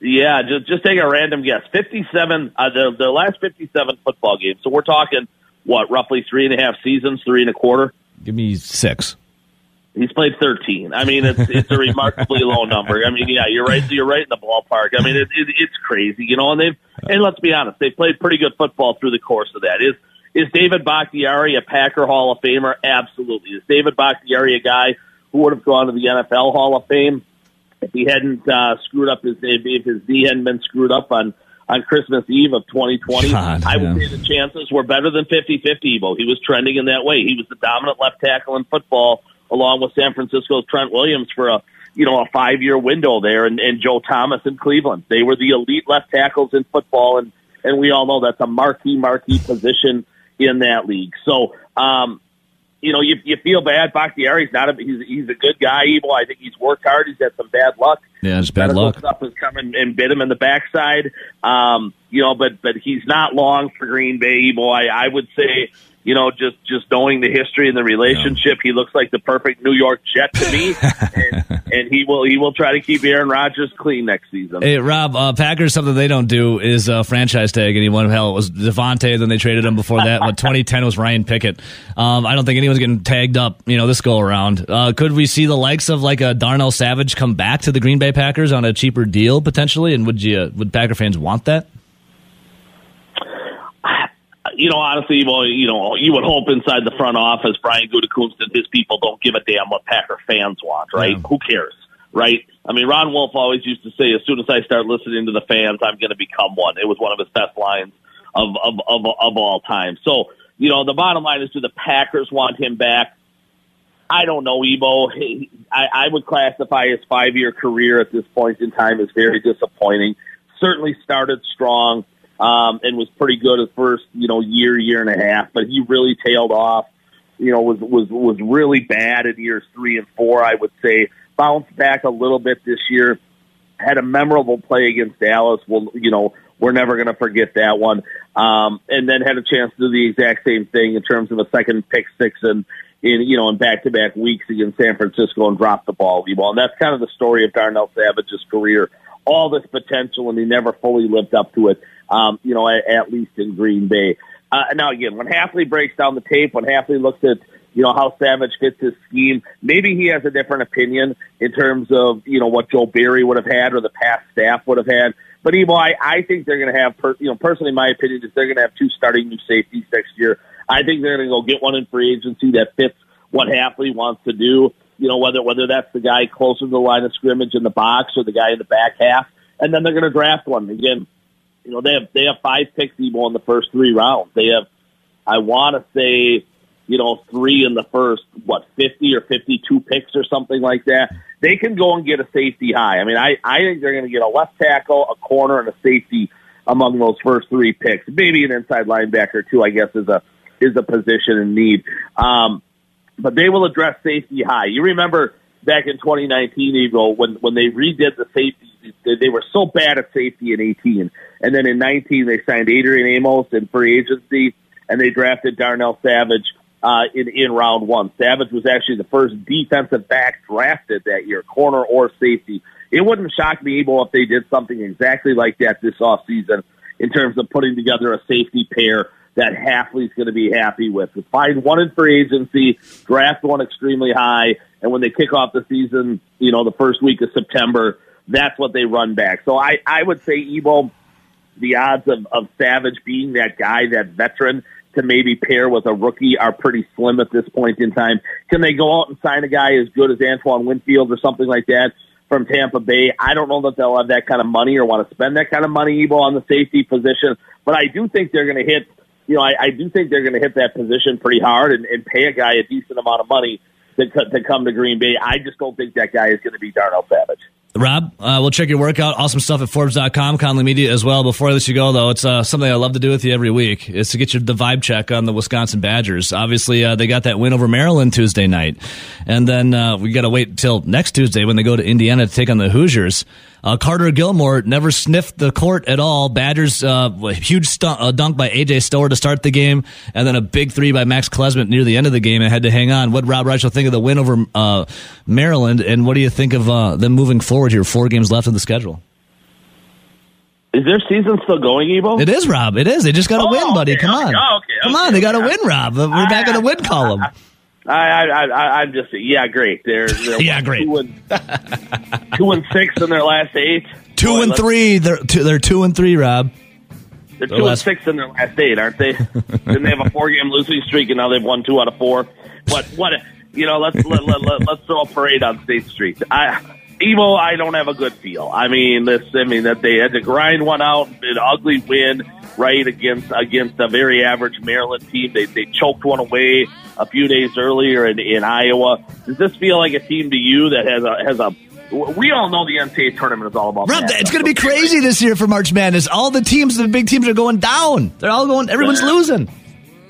Yeah, just just take a random guess. 57, uh, the, the last 57 football games. So we're talking, what, roughly three and a half seasons, three and a quarter? Give me six. He's played 13. I mean, it's it's a remarkably low number. I mean, yeah, you're right. You're right in the ballpark. I mean, it, it, it's crazy, you know. And they've and let's be honest, they've played pretty good football through the course of that. Is is David Bakhtiari a Packer Hall of Famer? Absolutely. Is David Bakhtiari a guy who would have gone to the NFL Hall of Fame if he hadn't uh, screwed up his if his knee hadn't been screwed up on on Christmas Eve of 2020? God, I would yeah. say the chances were better than 50-50. Evo. He was trending in that way. He was the dominant left tackle in football along with San Francisco's Trent Williams for a you know a five year window there, and, and Joe Thomas in Cleveland. They were the elite left tackles in football, and and we all know that's a marquee marquee position in that league. So. um you know, you, you feel bad. Bakhtiari's not a he's he's a good guy. Evo. I think he's worked hard. He's had some bad luck. Yeah, it's bad Medical luck. Stuff has come and, and bit him in the backside. Um, you know, but but he's not long for Green Bay. Evo. I I would say you know, just just knowing the history and the relationship, he looks like the perfect New York Jet to me, *laughs* and, and he will he will try to keep Aaron Rodgers clean next season. Hey Rob, uh, Packers something they don't do is uh, franchise tag anyone. Hell, it was Davante. Then they traded him before that. But *laughs* 2010 was Ryan Pickett. Um, I don't think anyone's getting tagged up. You know, this go around. Uh, could we see the likes of like a Darnell Savage come back to the Green Bay Packers on a cheaper deal potentially? And would you would Packer fans want that? You know, honestly, well, you know, you would hope inside the front office, Brian Gutekunst and his people don't give a damn what Packer fans want, right? Yeah. Who cares, right? I mean, Ron Wolf always used to say, as soon as I start listening to the fans, I'm going to become one. It was one of his best lines of, of, of, of all time. So, you know, the bottom line is, do the Packers want him back? I don't know, Evo. I, I would classify his five year career at this point in time as very disappointing. Certainly started strong um, and was pretty good his first, you know, year, year and a half, but he really tailed off. You know, was was was really bad in years three and four. I would say bounced back a little bit this year. Had a memorable play against Dallas. Well, you know, we're never going to forget that one. Um, and then had a chance to do the exact same thing in terms of a second pick six and in you know in back to back weeks against San Francisco and dropped the ball. Well, and that's kind of the story of Darnell Savage's career. All this potential, and he never fully lived up to it. Um, you know, at, at least in Green Bay. Uh, now again, when Hafley breaks down the tape, when Hafley looks at you know how Savage fits his scheme, maybe he has a different opinion in terms of you know what Joe Barry would have had or the past staff would have had. But Evo, I, I think they're going to have, per, you know, personally, my opinion is they're going to have two starting new safeties next year. I think they're going to go get one in free agency that fits what Hafley wants to do. You know, whether whether that's the guy closer to the line of scrimmage in the box or the guy in the back half, and then they're going to draft one again. You know, they have they have five picks Evo in the first three rounds. They have, I want to say, you know, three in the first, what, 50 or 52 picks or something like that. They can go and get a safety high. I mean, I, I think they're going to get a left tackle, a corner, and a safety among those first three picks. Maybe an inside linebacker too, I guess, is a, is a position in need. Um, but they will address safety high. You remember back in 2019, Eagle, when, when they redid the safety, they, they were so bad at safety in 18. And then in 19, they signed Adrian Amos in free agency and they drafted Darnell Savage uh, in in round one. Savage was actually the first defensive back drafted that year, corner or safety. It wouldn't shock me, Evo, if they did something exactly like that this off season in terms of putting together a safety pair that Hafley's going to be happy with. Find one in free agency, draft one extremely high, and when they kick off the season, you know, the first week of September, that's what they run back. So I, I would say, Evo, the odds of, of Savage being that guy, that veteran, to maybe pair with a rookie are pretty slim at this point in time. Can they go out and sign a guy as good as Antoine Winfield or something like that from Tampa Bay? I don't know that they'll have that kind of money or want to spend that kind of money, Evo, on the safety position, but I do think they're going to hit, you know, I, I do think they're going to hit that position pretty hard and, and pay a guy a decent amount of money to, to come to Green Bay. I just don't think that guy is going to be Darnell Savage. Rob, uh, we'll check your workout. Awesome stuff at Forbes.com, Conley Media as well. Before I let you go, though, it's uh, something I love to do with you every week is to get you the vibe check on the Wisconsin Badgers. Obviously, uh, they got that win over Maryland Tuesday night. And then uh, we got to wait till next Tuesday when they go to Indiana to take on the Hoosiers. Uh, Carter Gilmore never sniffed the court at all. Badgers, uh, huge uh, dunk by AJ Storr to start the game, and then a big three by Max Klesmit near the end of the game and had to hang on. What Rob Reischel think of the win over uh, Maryland, and what do you think of uh, them moving forward here? Four games left in the schedule. Is their season still going, Evo? It is, Rob. It is. They just got to Oh, win, buddy. okay, Come okay, on. oh, okay, Come okay, on. They got to win, Rob. We're back in the win column. I, I, I, I'm just, yeah, great. They're, they're *laughs* Yeah, great. Two and, two and six in their last eight. Two Boy, and three. They're two, they're two and three, Rob. They're two last- and six in their last eight, aren't they? *laughs* Didn't they have a four-game losing streak, and now they've won two out of four? What? What? You know, let's let, let, let, let's throw a parade on State Street. I, Evo, I don't have a good feel. I mean, this. I mean that they had to grind one out, an ugly win, right against against a very average Maryland team. They they choked one away a few days earlier in, in Iowa. Does this feel like a team to you that has a has a? We all know the NCAA tournament is all about. Rob, it's going to be crazy this year for March Madness. All the teams, the big teams, are going down. They're all going. Everyone's Yeah. losing.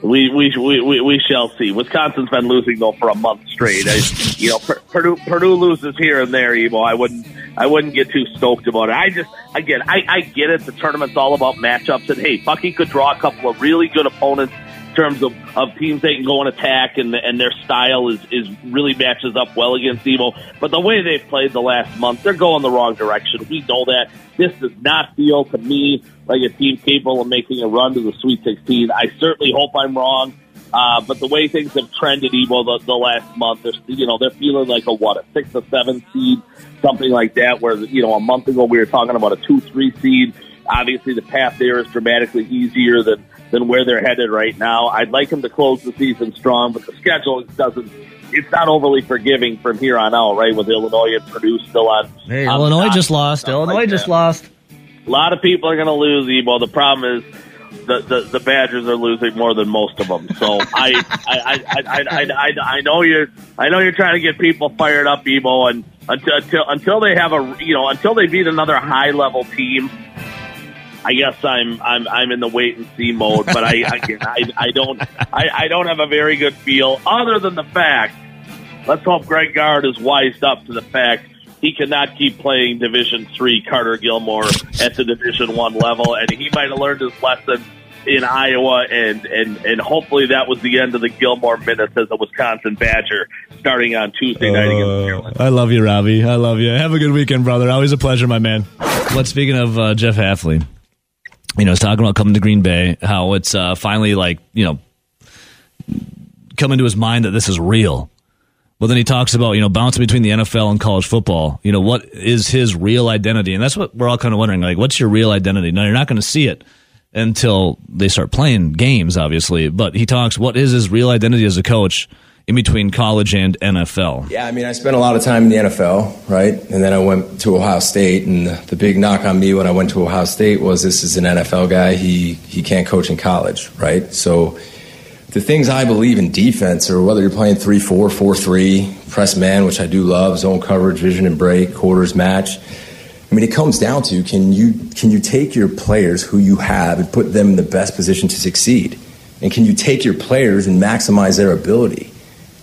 We, we we we shall see. Wisconsin's been losing though for a month straight. I, you know, Pur- Purdue Purdue loses here and there. Evo, I wouldn't I wouldn't get too stoked about it. I just again I I get it. The tournament's all about matchups, and hey, Bucky could draw a couple of really good opponents in terms of, of teams they can go and attack, and and their style is is really matches up well against Evo. But the way they've played the last month, they're going the wrong direction. We know that. This does not feel to me like a team capable of making a run to the Sweet 16. I certainly hope I'm wrong. Uh, but the way things have trended, Evo, the, the last month, they're, you know, they're feeling like a what, a six or seven seed, something like that. Where you know, a month ago we were talking about a two, three seed. Obviously, the path there is dramatically easier than than where they're headed right now. I'd like them to close the season strong, but the schedule doesn't. It's not overly forgiving from here on out, right? With Illinois and Purdue still on. Hey, on Illinois just lost. Illinois like just that. lost. A lot of people are going to lose, Evo. The problem is the, the the Badgers are losing more than most of them. So *laughs* I I, I, I, I, I, I know you're I know you're trying to get people fired up, Evo, and until until until they have a you know until they beat another high level team. I guess I'm I'm I'm in the wait and see mode, but I again I, I don't I, I don't have a very good feel other than the fact. Let's hope Greg Gard is wised up to the fact he cannot keep playing Division Three Carter Gilmore at the Division One level, and he might have learned his lesson in Iowa, and and and hopefully that was the end of the Gilmore minutes as a Wisconsin Badger starting on Tuesday night against Maryland. I love you, Robbie. I love you. Have a good weekend, brother. Always a pleasure, my man. But speaking of uh, Jeff Hafley, you know, he's talking about coming to Green Bay, how it's uh, finally like, you know, come into his mind that this is real. But then he talks about, you know, bouncing between the NFL and college football. You know, what is his real identity? And that's what we're all kind of wondering. Like, what's your real identity? Now, you're not going to see it until they start playing games, obviously. But he talks, what is his real identity as a coach in between college and NFL? Yeah, I mean, I spent a lot of time in the NFL, right? And then I went to Ohio State. And the, the big knock on me when I went to Ohio State was this is an NFL guy. He, he can't coach in college, right? So, the things I believe in defense, or whether you're playing 3 4, 4 3, press man, which I do love, zone coverage, vision and break, quarters match. I mean, it comes down to can you can you take your players who you have and put them in the best position to succeed, and can you take your players and maximize their ability?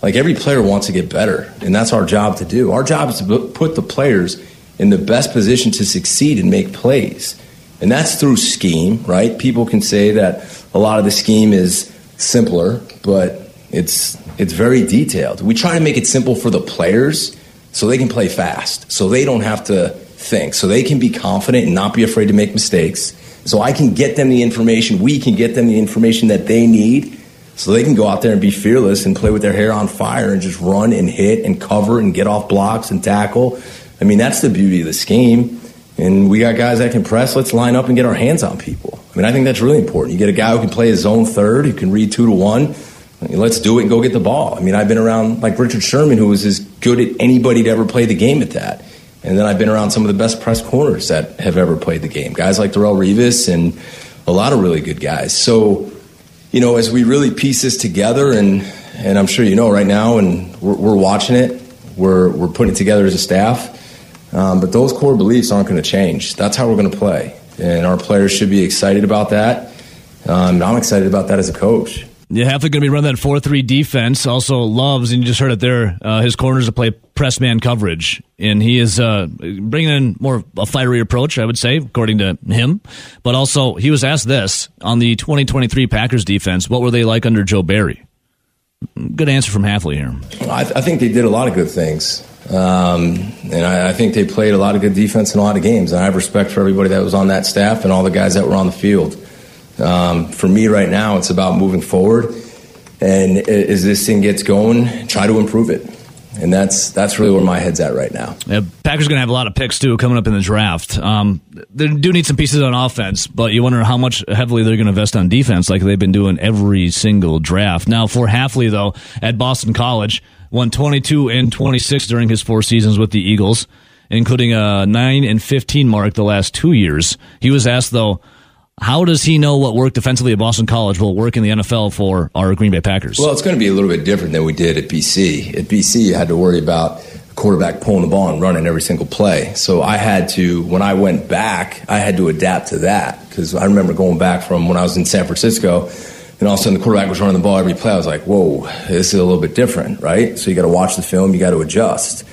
Like every player wants to get better, and that's our job to do. Our job is to put the players in the best position to succeed and make plays, and that's through scheme, right? People can say that a lot of the scheme is simpler, but it's it's very detailed. We try to make it simple for the players so they can play fast, so they don't have to think, so they can be confident and not be afraid to make mistakes. So I can get them the information, we can get them the information that they need so they can go out there and be fearless and play with their hair on fire and just run and hit and cover and get off blocks and tackle. I mean, that's the beauty of the scheme. And we got guys that can press. Let's line up and get our hands on people. I mean, I think that's really important. You get a guy who can play his zone third, who can read two to one. let's do it and go get the ball. I mean, I've been around like Richard Sherman, who was as good at anybody to ever play the game at that. And then I've been around some of the best press corners that have ever played the game. Guys like Darrelle Revis and a lot of really good guys. So, you know, as we really piece this together, and and I'm sure you know right now, and we're, we're watching it, we're we're putting it together as a staff. Um, but those core beliefs aren't going to change. That's how we're going to play, and our players should be excited about that. Um, I'm excited about that as a coach. Yeah, Hafley going to be running that 4 3 defense. Also, loves, and you just heard it there, uh, his corners to play press man coverage. And he is uh, bringing in more of a fiery approach, I would say, according to him. But also, he was asked this on the 2023 Packers defense what were they like under Joe Barry? Good answer from Hafley here. I, th- I think they did a lot of good things. Um, and I, I, think they played a lot of good defense in a lot of games. And I have respect for everybody that was on that staff and all the guys that were on the field. Um, for me right now, it's about moving forward. And as this thing gets going, try to improve it. And that's that's really where my head's at right now. Yeah, Packers going to have a lot of picks too coming up in the draft. Um, they do need some pieces on offense, but you wonder how much heavily they're going to invest on defense, like they've been doing every single draft. Now for Hafley though, at Boston College, won 22 and 26 during his four seasons with the Eagles, including a 9 and 15 mark the last two years. He was asked though how does he know what worked defensively at Boston College will work in the NFL for our Green Bay Packers? Well, it's going to be a little bit different than we did at BC. At BC, you had to worry about quarterback pulling the ball and running every single play. So I had to, when I went back, I had to adapt to that because I remember going back from when I was in San Francisco. And all of a sudden, the quarterback was running the ball every play. I was like, "Whoa, this is a little bit different, right?" So you got to watch the film, you got to adjust.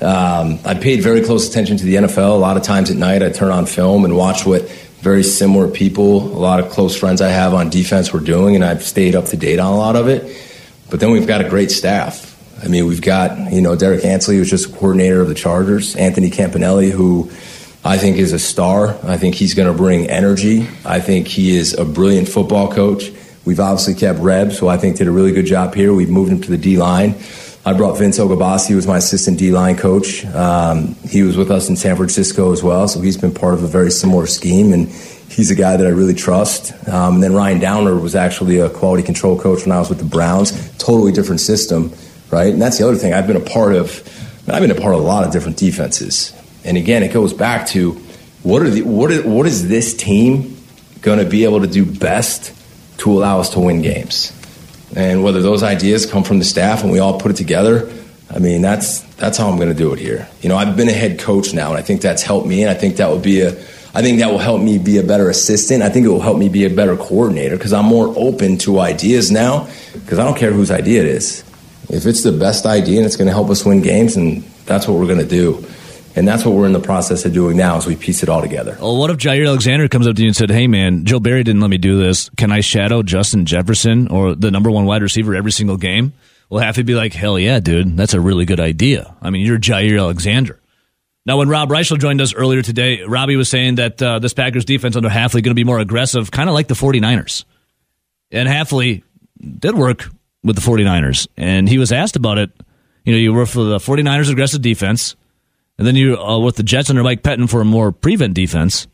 Um, I paid very close attention to the NFL. A lot of times at night, I turn on film and watch what very similar people. A lot of close friends I have on defense were doing, and I've stayed up to date on a lot of it. But then we've got a great staff. I mean, we've got, you know, Derek Ansley, who's just a coordinator of the Chargers, Anthony Campanelli, who I think is a star. I think he's going to bring energy. I think he is a brilliant football coach. We've obviously kept Rebs, who I think did a really good job here. We've moved him to the D line. I brought Vince Oghobaase, who was my assistant D line coach. Um, he was with us in San Francisco as well, so he's been part of a very similar scheme, and he's a guy that I really trust. Um, and then Ryan Downard was actually a quality control coach when I was with the Browns. Totally different system, right? And that's the other thing. I've been a part of. I've been a part of a lot of different defenses, and again, it goes back to what are the what is, what is this team going to be able to do best to allow us to win games? And whether those ideas come from the staff and we all put it together, I mean, that's that's how I'm going to do it here. You know, I've been a head coach now, and I think that's helped me, and I think that will be a I think that will help me be a better assistant. I think it will help me be a better coordinator because I'm more open to ideas now because I don't care whose idea it is. If it's the best idea and it's going to help us win games, and that's what we're going to do. And that's what we're in the process of doing now as we piece it all together. Well, what if Jaire Alexander comes up to you and said, Hey, man, Joe Barry didn't let me do this. Can I shadow Justin Jefferson or the number one wide receiver every single game? We'll to be like, Hell yeah, dude. That's a really good idea. I mean, you're Jaire Alexander. Now, when Rob Reischel joined us earlier today, Robbie was saying that uh, this Packers defense under Hafley going to be more aggressive, kind of like the 49ers. And Hafley did work with the 49ers, and he was asked about it. You know, you work for the 49ers aggressive defense, and then you uh, with the Jets under Mike Pettine for a more prevent defense.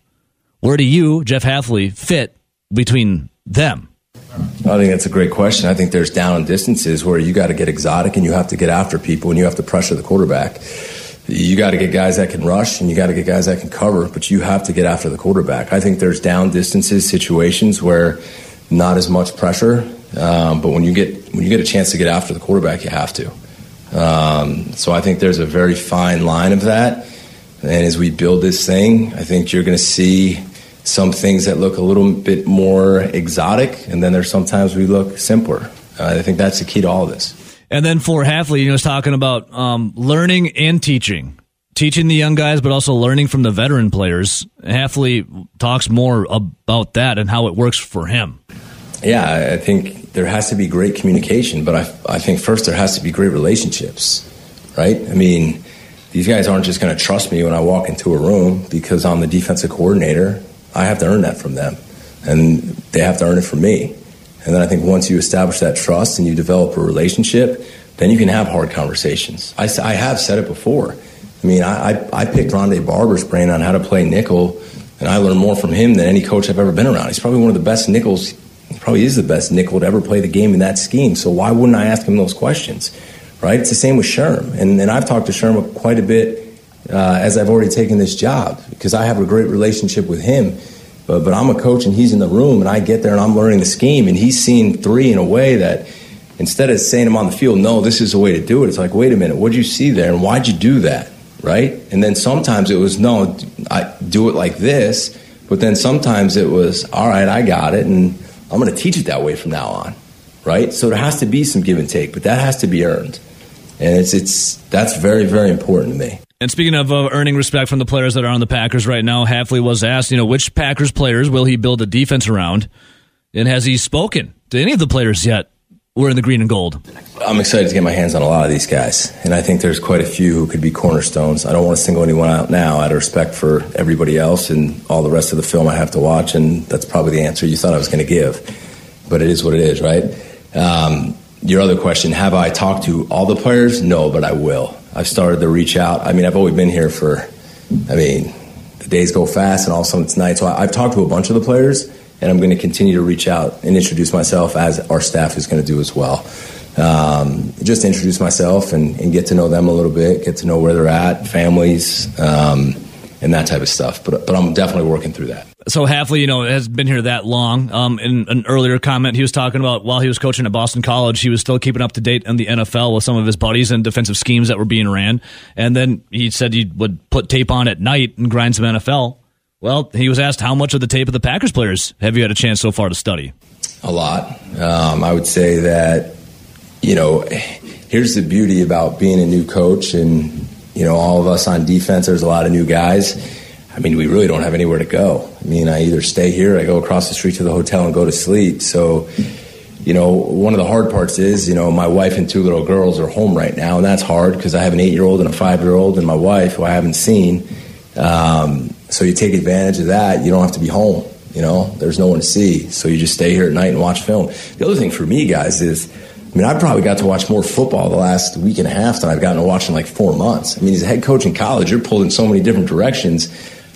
Where do you, Jeff Hafley, fit between them? I think that's a great question. I think there's down distances where you got to get exotic and you have to get after people and you have to pressure the quarterback. You got to get guys that can rush and you got to get guys that can cover, but you have to get after the quarterback. I think there's down distances, situations where not as much pressure, um, but when you get when you get a chance to get after the quarterback, you have to. Um, so I think there's a very fine line of that. And as we build this thing, I think you're going to see some things that look a little bit more exotic, and then there's sometimes we look simpler. Uh, I think that's the key to all of this. And then for Hafley, you know, was talking about um, learning and teaching, teaching the young guys, but also learning from the veteran players. Hafley talks more about that and how it works for him. Yeah, I think there has to be great communication, but I, I think first there has to be great relationships, right? I mean, these guys aren't just going to trust me when I walk into a room because I'm the defensive coordinator. I have to earn that from them, and they have to earn it from me. And then I think once you establish that trust and you develop a relationship, then you can have hard conversations. I, I have said it before. I mean, I, I, I picked Rondé Barber's brain on how to play nickel, and I learned more from him than any coach I've ever been around. He's probably one of the best nickels. Probably is the best nickel to ever play the game in that scheme. So why wouldn't I ask him those questions? Right? It's the same with Sherm. And, and I've talked to Sherm quite a bit uh, as I've already taken this job because I have a great relationship with him. But, but I'm a coach and he's in the room and I get there and I'm learning the scheme and he's seeing three in a way that instead of saying him on the field, no, this is the way to do it, it's like, wait a minute, what'd you see there and why'd you do that? Right? And then sometimes it was, no, I do it like this. But then sometimes it was, all right, I got it and I'm going to teach it that way from now on. Right? So there has to be some give and take, but that has to be earned. And it's, it's, that's very, very important to me. And speaking of uh, earning respect from the players that are on the Packers right now, Hafley was asked, you know, which Packers players will he build a defense around? And has he spoken to any of the players yet? We're in the green and gold. I'm excited to get my hands on a lot of these guys, and I think there's quite a few who could be cornerstones. I don't want to single anyone out now out of respect for everybody else and all the rest of the film I have to watch, and that's probably the answer you thought I was going to give. But it is what it is, right? Um, your other question have I talked to all the players? No, but I will. I've started to reach out. I mean, I've only been here for, I mean, the days go fast and all of a sudden it's night. So I, have talked to a bunch of the players and I'm going to continue to reach out and introduce myself as our staff is going to do as well. Um, just introduce myself and, and, get to know them a little bit, get to know where they're at, families, um, and that type of stuff. But, but I'm definitely working through that so Hafley, you know, has been here that long. Um, in an earlier comment, he was talking about while he was coaching at Boston College, he was still keeping up to date in the NFL with some of his buddies and defensive schemes that were being ran. And then he said he would put tape on at night and grind some NFL. Well, he was asked how much of the tape of the Packers players have you had a chance so far to study? A lot. Um, I would say that, you know, here's the beauty about being a new coach and, you know, all of us on defense, there's a lot of new guys I mean, we really don't have anywhere to go. I mean, I either stay here, I go across the street to the hotel and go to sleep. So, you know, one of the hard parts is, you know, my wife and two little girls are home right now, and that's hard because I have an eight year old and a five year old, and my wife, who I haven't seen. Um, so you take advantage of that. You don't have to be home. You know, there's no one to see, so you just stay here at night and watch film. The other thing for me, guys, is I mean, I probably got to watch more football the last week and a half than I've gotten to watch in like four months. I mean, as a head coach in college, you're pulled in so many different directions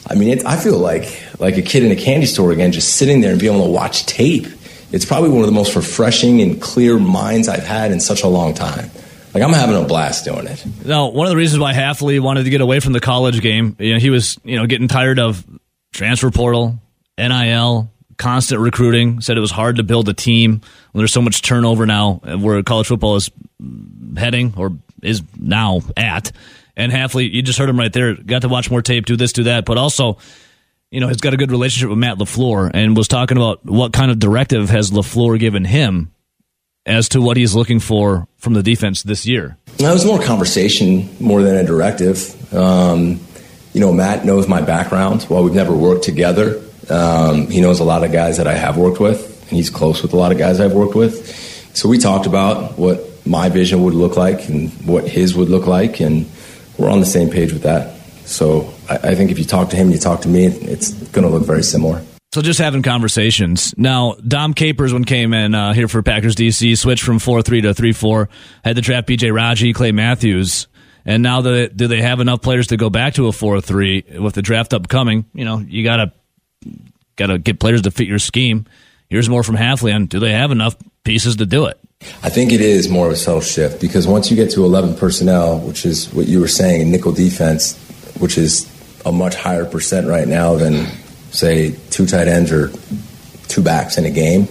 I mean, it, I feel like like a kid in a candy store again, just sitting there and being able to watch tape. It's probably one of the most refreshing and clear minds I've had in such a long time. Like I'm having a blast doing it. Now, one of the reasons why Hafley wanted to get away from the college game, you know, he was you know getting tired of transfer portal, NIL, constant recruiting. Said it was hard to build a team when there's so much turnover now, where college football is heading or is now at. And Hafley, you just heard him right there. Got to watch more tape, do this, do that, but also, you know, has got a good relationship with Matt LaFleur and was talking about what kind of directive has LaFleur given him as to what he's looking for from the defense this year. That was more conversation more than a directive. Um, you know, Matt knows my background. While we've never worked together, um, he knows a lot of guys that I have worked with, and he's close with a lot of guys I've worked with. So we talked about what my vision would look like and what his would look like, and we're on the same page with that. So I, I think if you talk to him, and you talk to me, it's going to look very similar. So just having conversations. Now, Dom Capers, when came in uh, here for Packers DC, switched from 4 3 to 3 4, had to draft BJ Raji, Clay Matthews. And now that do they have enough players to go back to a 4 3 with the draft upcoming? You know, you got to got to get players to fit your scheme. Here's more from Hafley on do they have enough pieces to do it? I think it is more of a subtle shift because once you get to 11 personnel, which is what you were saying in nickel defense, which is a much higher percent right now than say two tight ends or two backs in a game.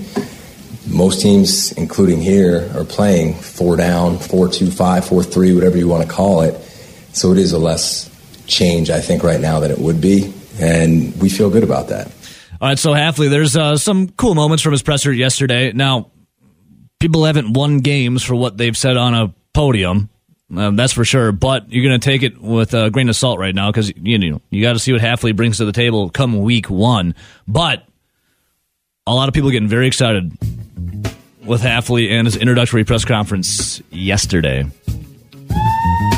Most teams, including here, are playing four down, four two five, four three, whatever you want to call it. So it is a less change, I think, right now than it would be, and we feel good about that. All right, so Hafley, there's uh, some cool moments from his presser yesterday. Now, people haven't won games for what they've said on a podium. Um, that's for sure. But you're going to take it with a grain of salt right now because you know you got to see what Hafley brings to the table come week one. But a lot of people getting very excited with Hafley and his introductory press conference yesterday.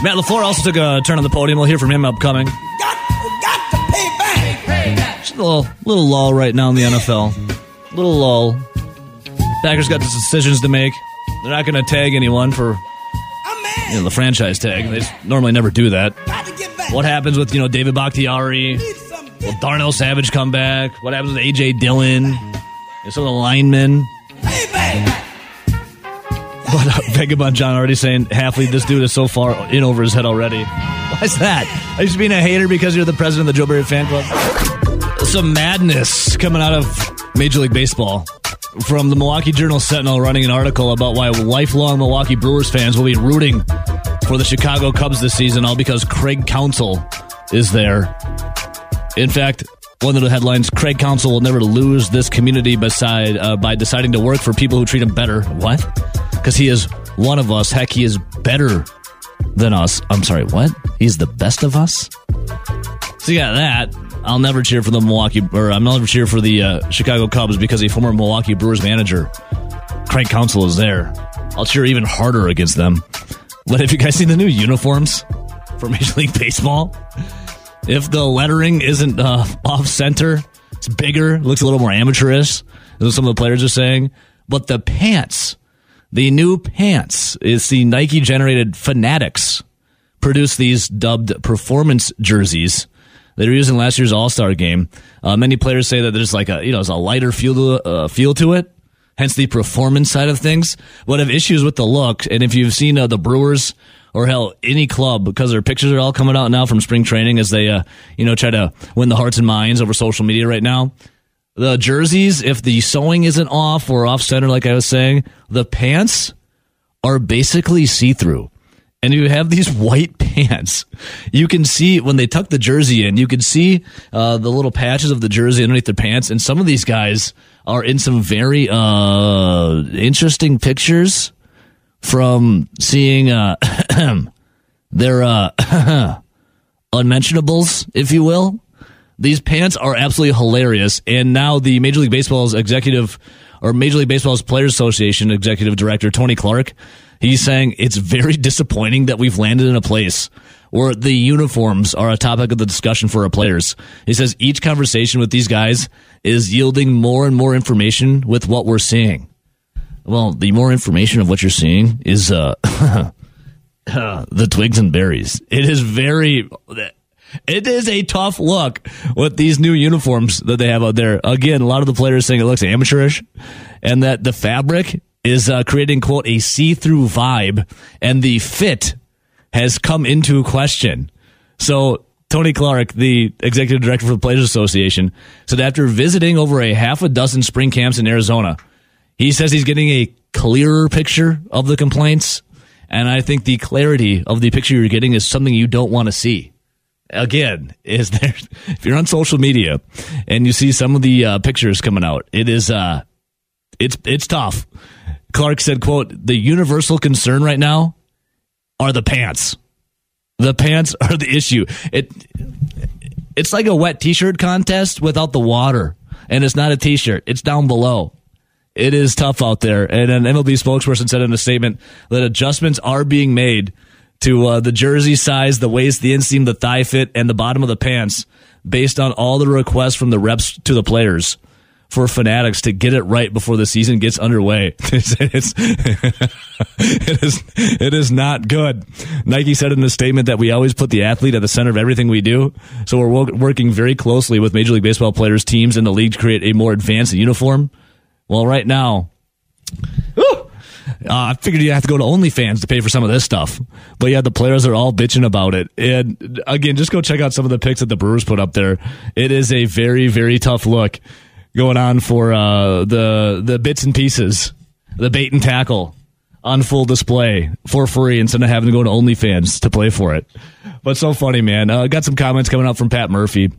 Matt LaFleur also took a turn on the podium. We'll hear from him upcoming. Got, got to pay back. Pay back. Just a little, little lull right now in the NFL. Little lull. Packers got the decisions to make. They're not going to tag anyone for you know, the franchise tag. They normally never do that. What happens with you know David Bakhtiari? Will Darnell Savage come back? What happens with AJ Dillon? And some of the linemen. But uh, Vagabond John already saying Hafley, this dude is so far in over his head already. Why's that? Are you just being a hater because you're the president of the Joe Barry fan club? Some madness coming out of Major League Baseball from the Milwaukee Journal Sentinel running an article about why lifelong Milwaukee Brewers fans will be rooting for the Chicago Cubs this season, all because Craig Counsell is there. In fact, one of the headlines: Craig Counsell will never lose this community beside uh, by deciding to work for people who treat him better. What? Because he is one of us. Heck, he is better than us. I'm sorry. What? He's the best of us. So you got that. I'll never cheer for the Milwaukee, or I'm never cheer for the uh, Chicago Cubs because a former Milwaukee Brewers manager, Craig Counsell, is there. I'll cheer even harder against them. But have you guys seen the new uniforms for *laughs* Major League Baseball? If the lettering isn't uh, off center, it's bigger, looks a little more amateurish, Is what some of the players are saying. But the pants, the new pants, is the Nike generated Fanatics produce these dubbed performance jerseys they were using last year's All Star game. Uh, many players say that there's like a you know there's a lighter feel to, uh, feel to it, hence the performance side of things. But have issues with the look, and if you've seen uh, the Brewers or hell any club because their pictures are all coming out now from spring training as they uh, you know try to win the hearts and minds over social media right now. The jerseys, if the sewing isn't off or off center, like I was saying, the pants are basically see through and you have these *laughs* white pants. You can see when they tuck the jersey in, you can see uh, the little patches of the jersey underneath their pants. And some of these guys are in some very uh, interesting pictures from seeing uh, *clears throat* their uh, *clears throat* unmentionables, if you will. These pants are absolutely hilarious. And now the Major League Baseball's executive or Major League Baseball's Players Association executive director, Tony Clark, He's saying it's very disappointing that we've landed in a place where the uniforms are a topic of the discussion for our players. He says each conversation with these guys is yielding more and more information with what we're seeing. Well, the more information of what you're seeing is uh, *laughs* the twigs and berries. It is very. It is a tough look with these new uniforms that they have out there. Again, a lot of the players saying it looks amateurish, and that the fabric is uh, creating quote a see-through vibe, and the fit has come into question. So Tony Clark, the executive director for the Players Association, said after visiting over a half a dozen spring camps in Arizona, he says he's getting a clearer picture of the complaints. And I think the clarity of the picture you're getting is something you don't want to see. Again, *laughs* is there, if you're on social media and you see some of the uh, pictures coming out, it is, uh, it's, it's tough. Clark said, quote, the universal concern right now are the pants. The pants *laughs* are the issue. It it's like a wet t-shirt contest without the water. And it's not a t-shirt. It's down below. It is tough out there. And an MLB spokesperson said in a statement that adjustments are being made to uh, the jersey size, the waist, the inseam, the thigh fit, and the bottom of the pants based on all the requests from the reps to the players for Fanatics to get it right before the season gets underway. *laughs* It's, it's, it is it is not good. Nike said in a statement that we always put the athlete at the center of everything we do. So we're wo- working very closely with Major League Baseball players, teams, and the league to create a more advanced uniform. Well, right now, uh, I figured you have to go to OnlyFans to pay for some of this stuff. But yeah, the players are all bitching about it. And again, just go check out some of the pics that the Brewers put up there. It is a very, very tough look going on for uh, the the bits and pieces, the bait and tackle on full display for free instead of having to go to OnlyFans to play for it. But so funny, man. Uh, got some comments coming up from Pat Murphy.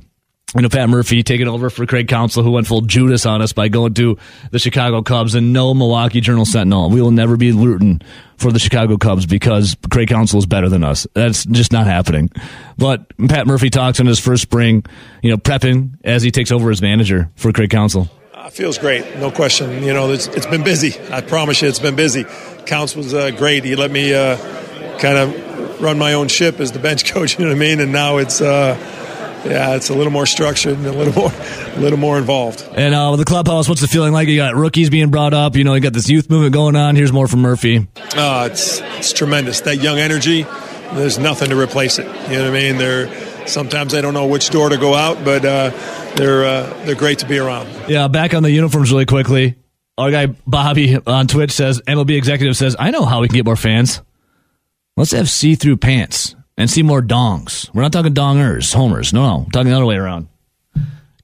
You know, Pat Murphy taking over for Craig Counsell, who went full Judas on us by going to the Chicago Cubs and no Milwaukee Journal Sentinel. We will never be rooting for the Chicago Cubs because Craig Counsell is better than us. That's just not happening. But Pat Murphy talks in his first spring, you know, prepping as he takes over as manager for Craig Counsell. Uh, feels great, no question. You know, it's, it's been busy. I promise you, it's been busy. Counts was uh, great. He let me uh, kind of run my own ship as the bench *laughs* coach. You know what I mean? And now it's. Uh, yeah, it's a little more structured and a little more, a little more involved. And uh, the clubhouse, what's the feeling like? You got rookies being brought up. You know, you got this youth movement going on. Here's more from Murphy. Uh, it's it's tremendous. That young energy, there's nothing to replace it. You know what I mean? They're sometimes they don't know which door to go out, but uh, they're uh, they're great to be around. Yeah, back on the uniforms really quickly. Our guy Bobby on Twitch says MLB executive says, "I know how we can get more fans. Let's have see-through pants." And see more dongs. We're not talking dongers, homers. No, no. We're talking the other way around.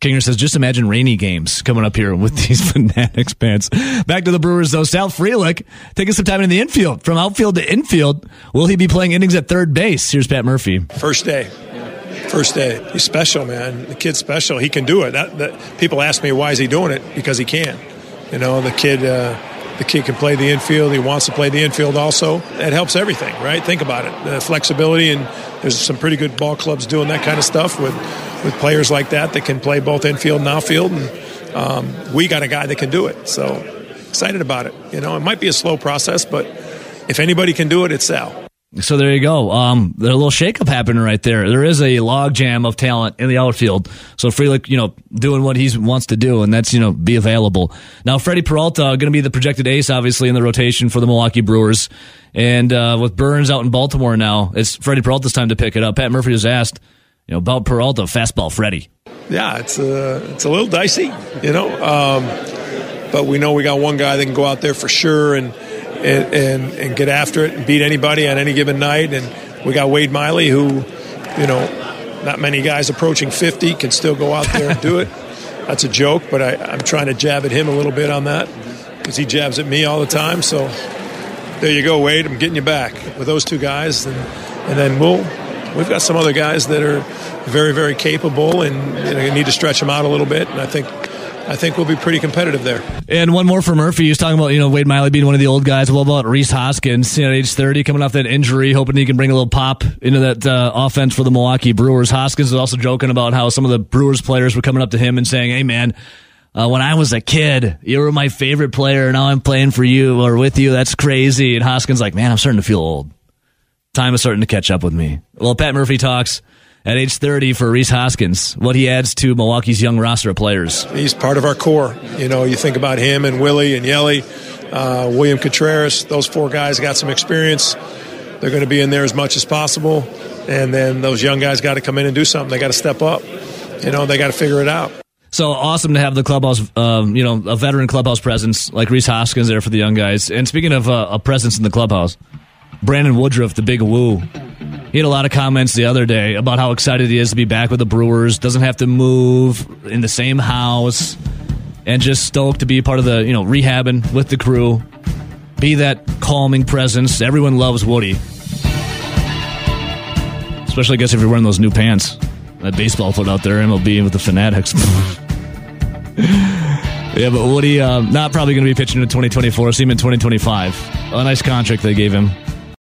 Kinger says, just imagine rainy games coming up here with *laughs* these Fanatics pants. Back to the Brewers, though. Sal Frelick taking some time in the infield. From outfield to infield, will he be playing innings at third base? Here's Pat Murphy. First day. First day. He's special, man. The kid's special. He can do it. That, that, people ask me, why is he doing it? Because he can. You know, the kid... Uh, the kid can play the infield. He wants to play the infield also. That helps everything, right? Think about it. The flexibility, and there's some pretty good ball clubs doing that kind of stuff with, with players like that that can play both infield and outfield. And um, we got a guy that can do it. So excited about it. You know, it might be a slow process, but if anybody can do it, it's Sal. So there you go. Um, there's a little shakeup happening right there. There is a logjam of talent in the outfield. So Frelick, you know, doing what he wants to do, and that's you know be available. Now Freddie Peralta going to be the projected ace, obviously in the rotation for the Milwaukee Brewers, and uh, with Burnes out in Baltimore now, it's Freddie Peralta's time to pick it up. Pat Murphy was asked, you know, about Peralta, fastball Freddie. Yeah, it's a it's a little dicey, you know, um, but we know we got one guy that can go out there for sure and and, and, and get after it and beat anybody on any given night. And we got Wade Miley, who, you know, not many guys approaching 50 can still go out there and do it. *laughs* That's a joke, but I, I'm trying to jab at him a little bit on that because he jabs at me all the time. So there you go, Wade. I'm getting you back with those two guys, and, and then we'll we've got some other guys that are very very capable, and you know, you need to stretch them out a little bit. And I think I think we'll be pretty competitive there. And one more for Murphy. He was talking about, you know, Wade Miley being one of the old guys. What about Rhys Hoskins, you know, age 30, coming off that injury, hoping he can bring a little pop into that uh, offense for the Milwaukee Brewers. Hoskins is also joking about how some of the Brewers players were coming up to him and saying, hey, man, uh, when I was a kid, you were my favorite player. And now I'm playing for you or with you. That's crazy. And Hoskins like, man, I'm starting to feel old. Time is starting to catch up with me. Well, Pat Murphy talks at age 30 for Rhys Hoskins, what he adds to Milwaukee's young roster of players. He's part of our core. You know, you think about him and Willie and Yelly, uh, William Contreras, those four guys got some experience. They're going to be in there as much as possible. And then those young guys got to come in and do something. They got to step up. You know, they got to figure it out. So awesome to have the clubhouse, um, you know, a veteran clubhouse presence like Rhys Hoskins there for the young guys. And speaking of uh, a presence in the clubhouse, Brandon Woodruff, the big woo, he had a lot of comments the other day about how excited he is to be back with the Brewers. Doesn't have to move in the same house, and just stoked to be part of the you know rehabbing with the crew. Be that calming presence. Everyone loves Woody, especially I guess if you're wearing those new pants. That baseball foot out there, MLB with the Fanatics. *laughs* yeah, but Woody uh, not probably going to be pitching in 2024. See him in 2025. A nice contract they gave him.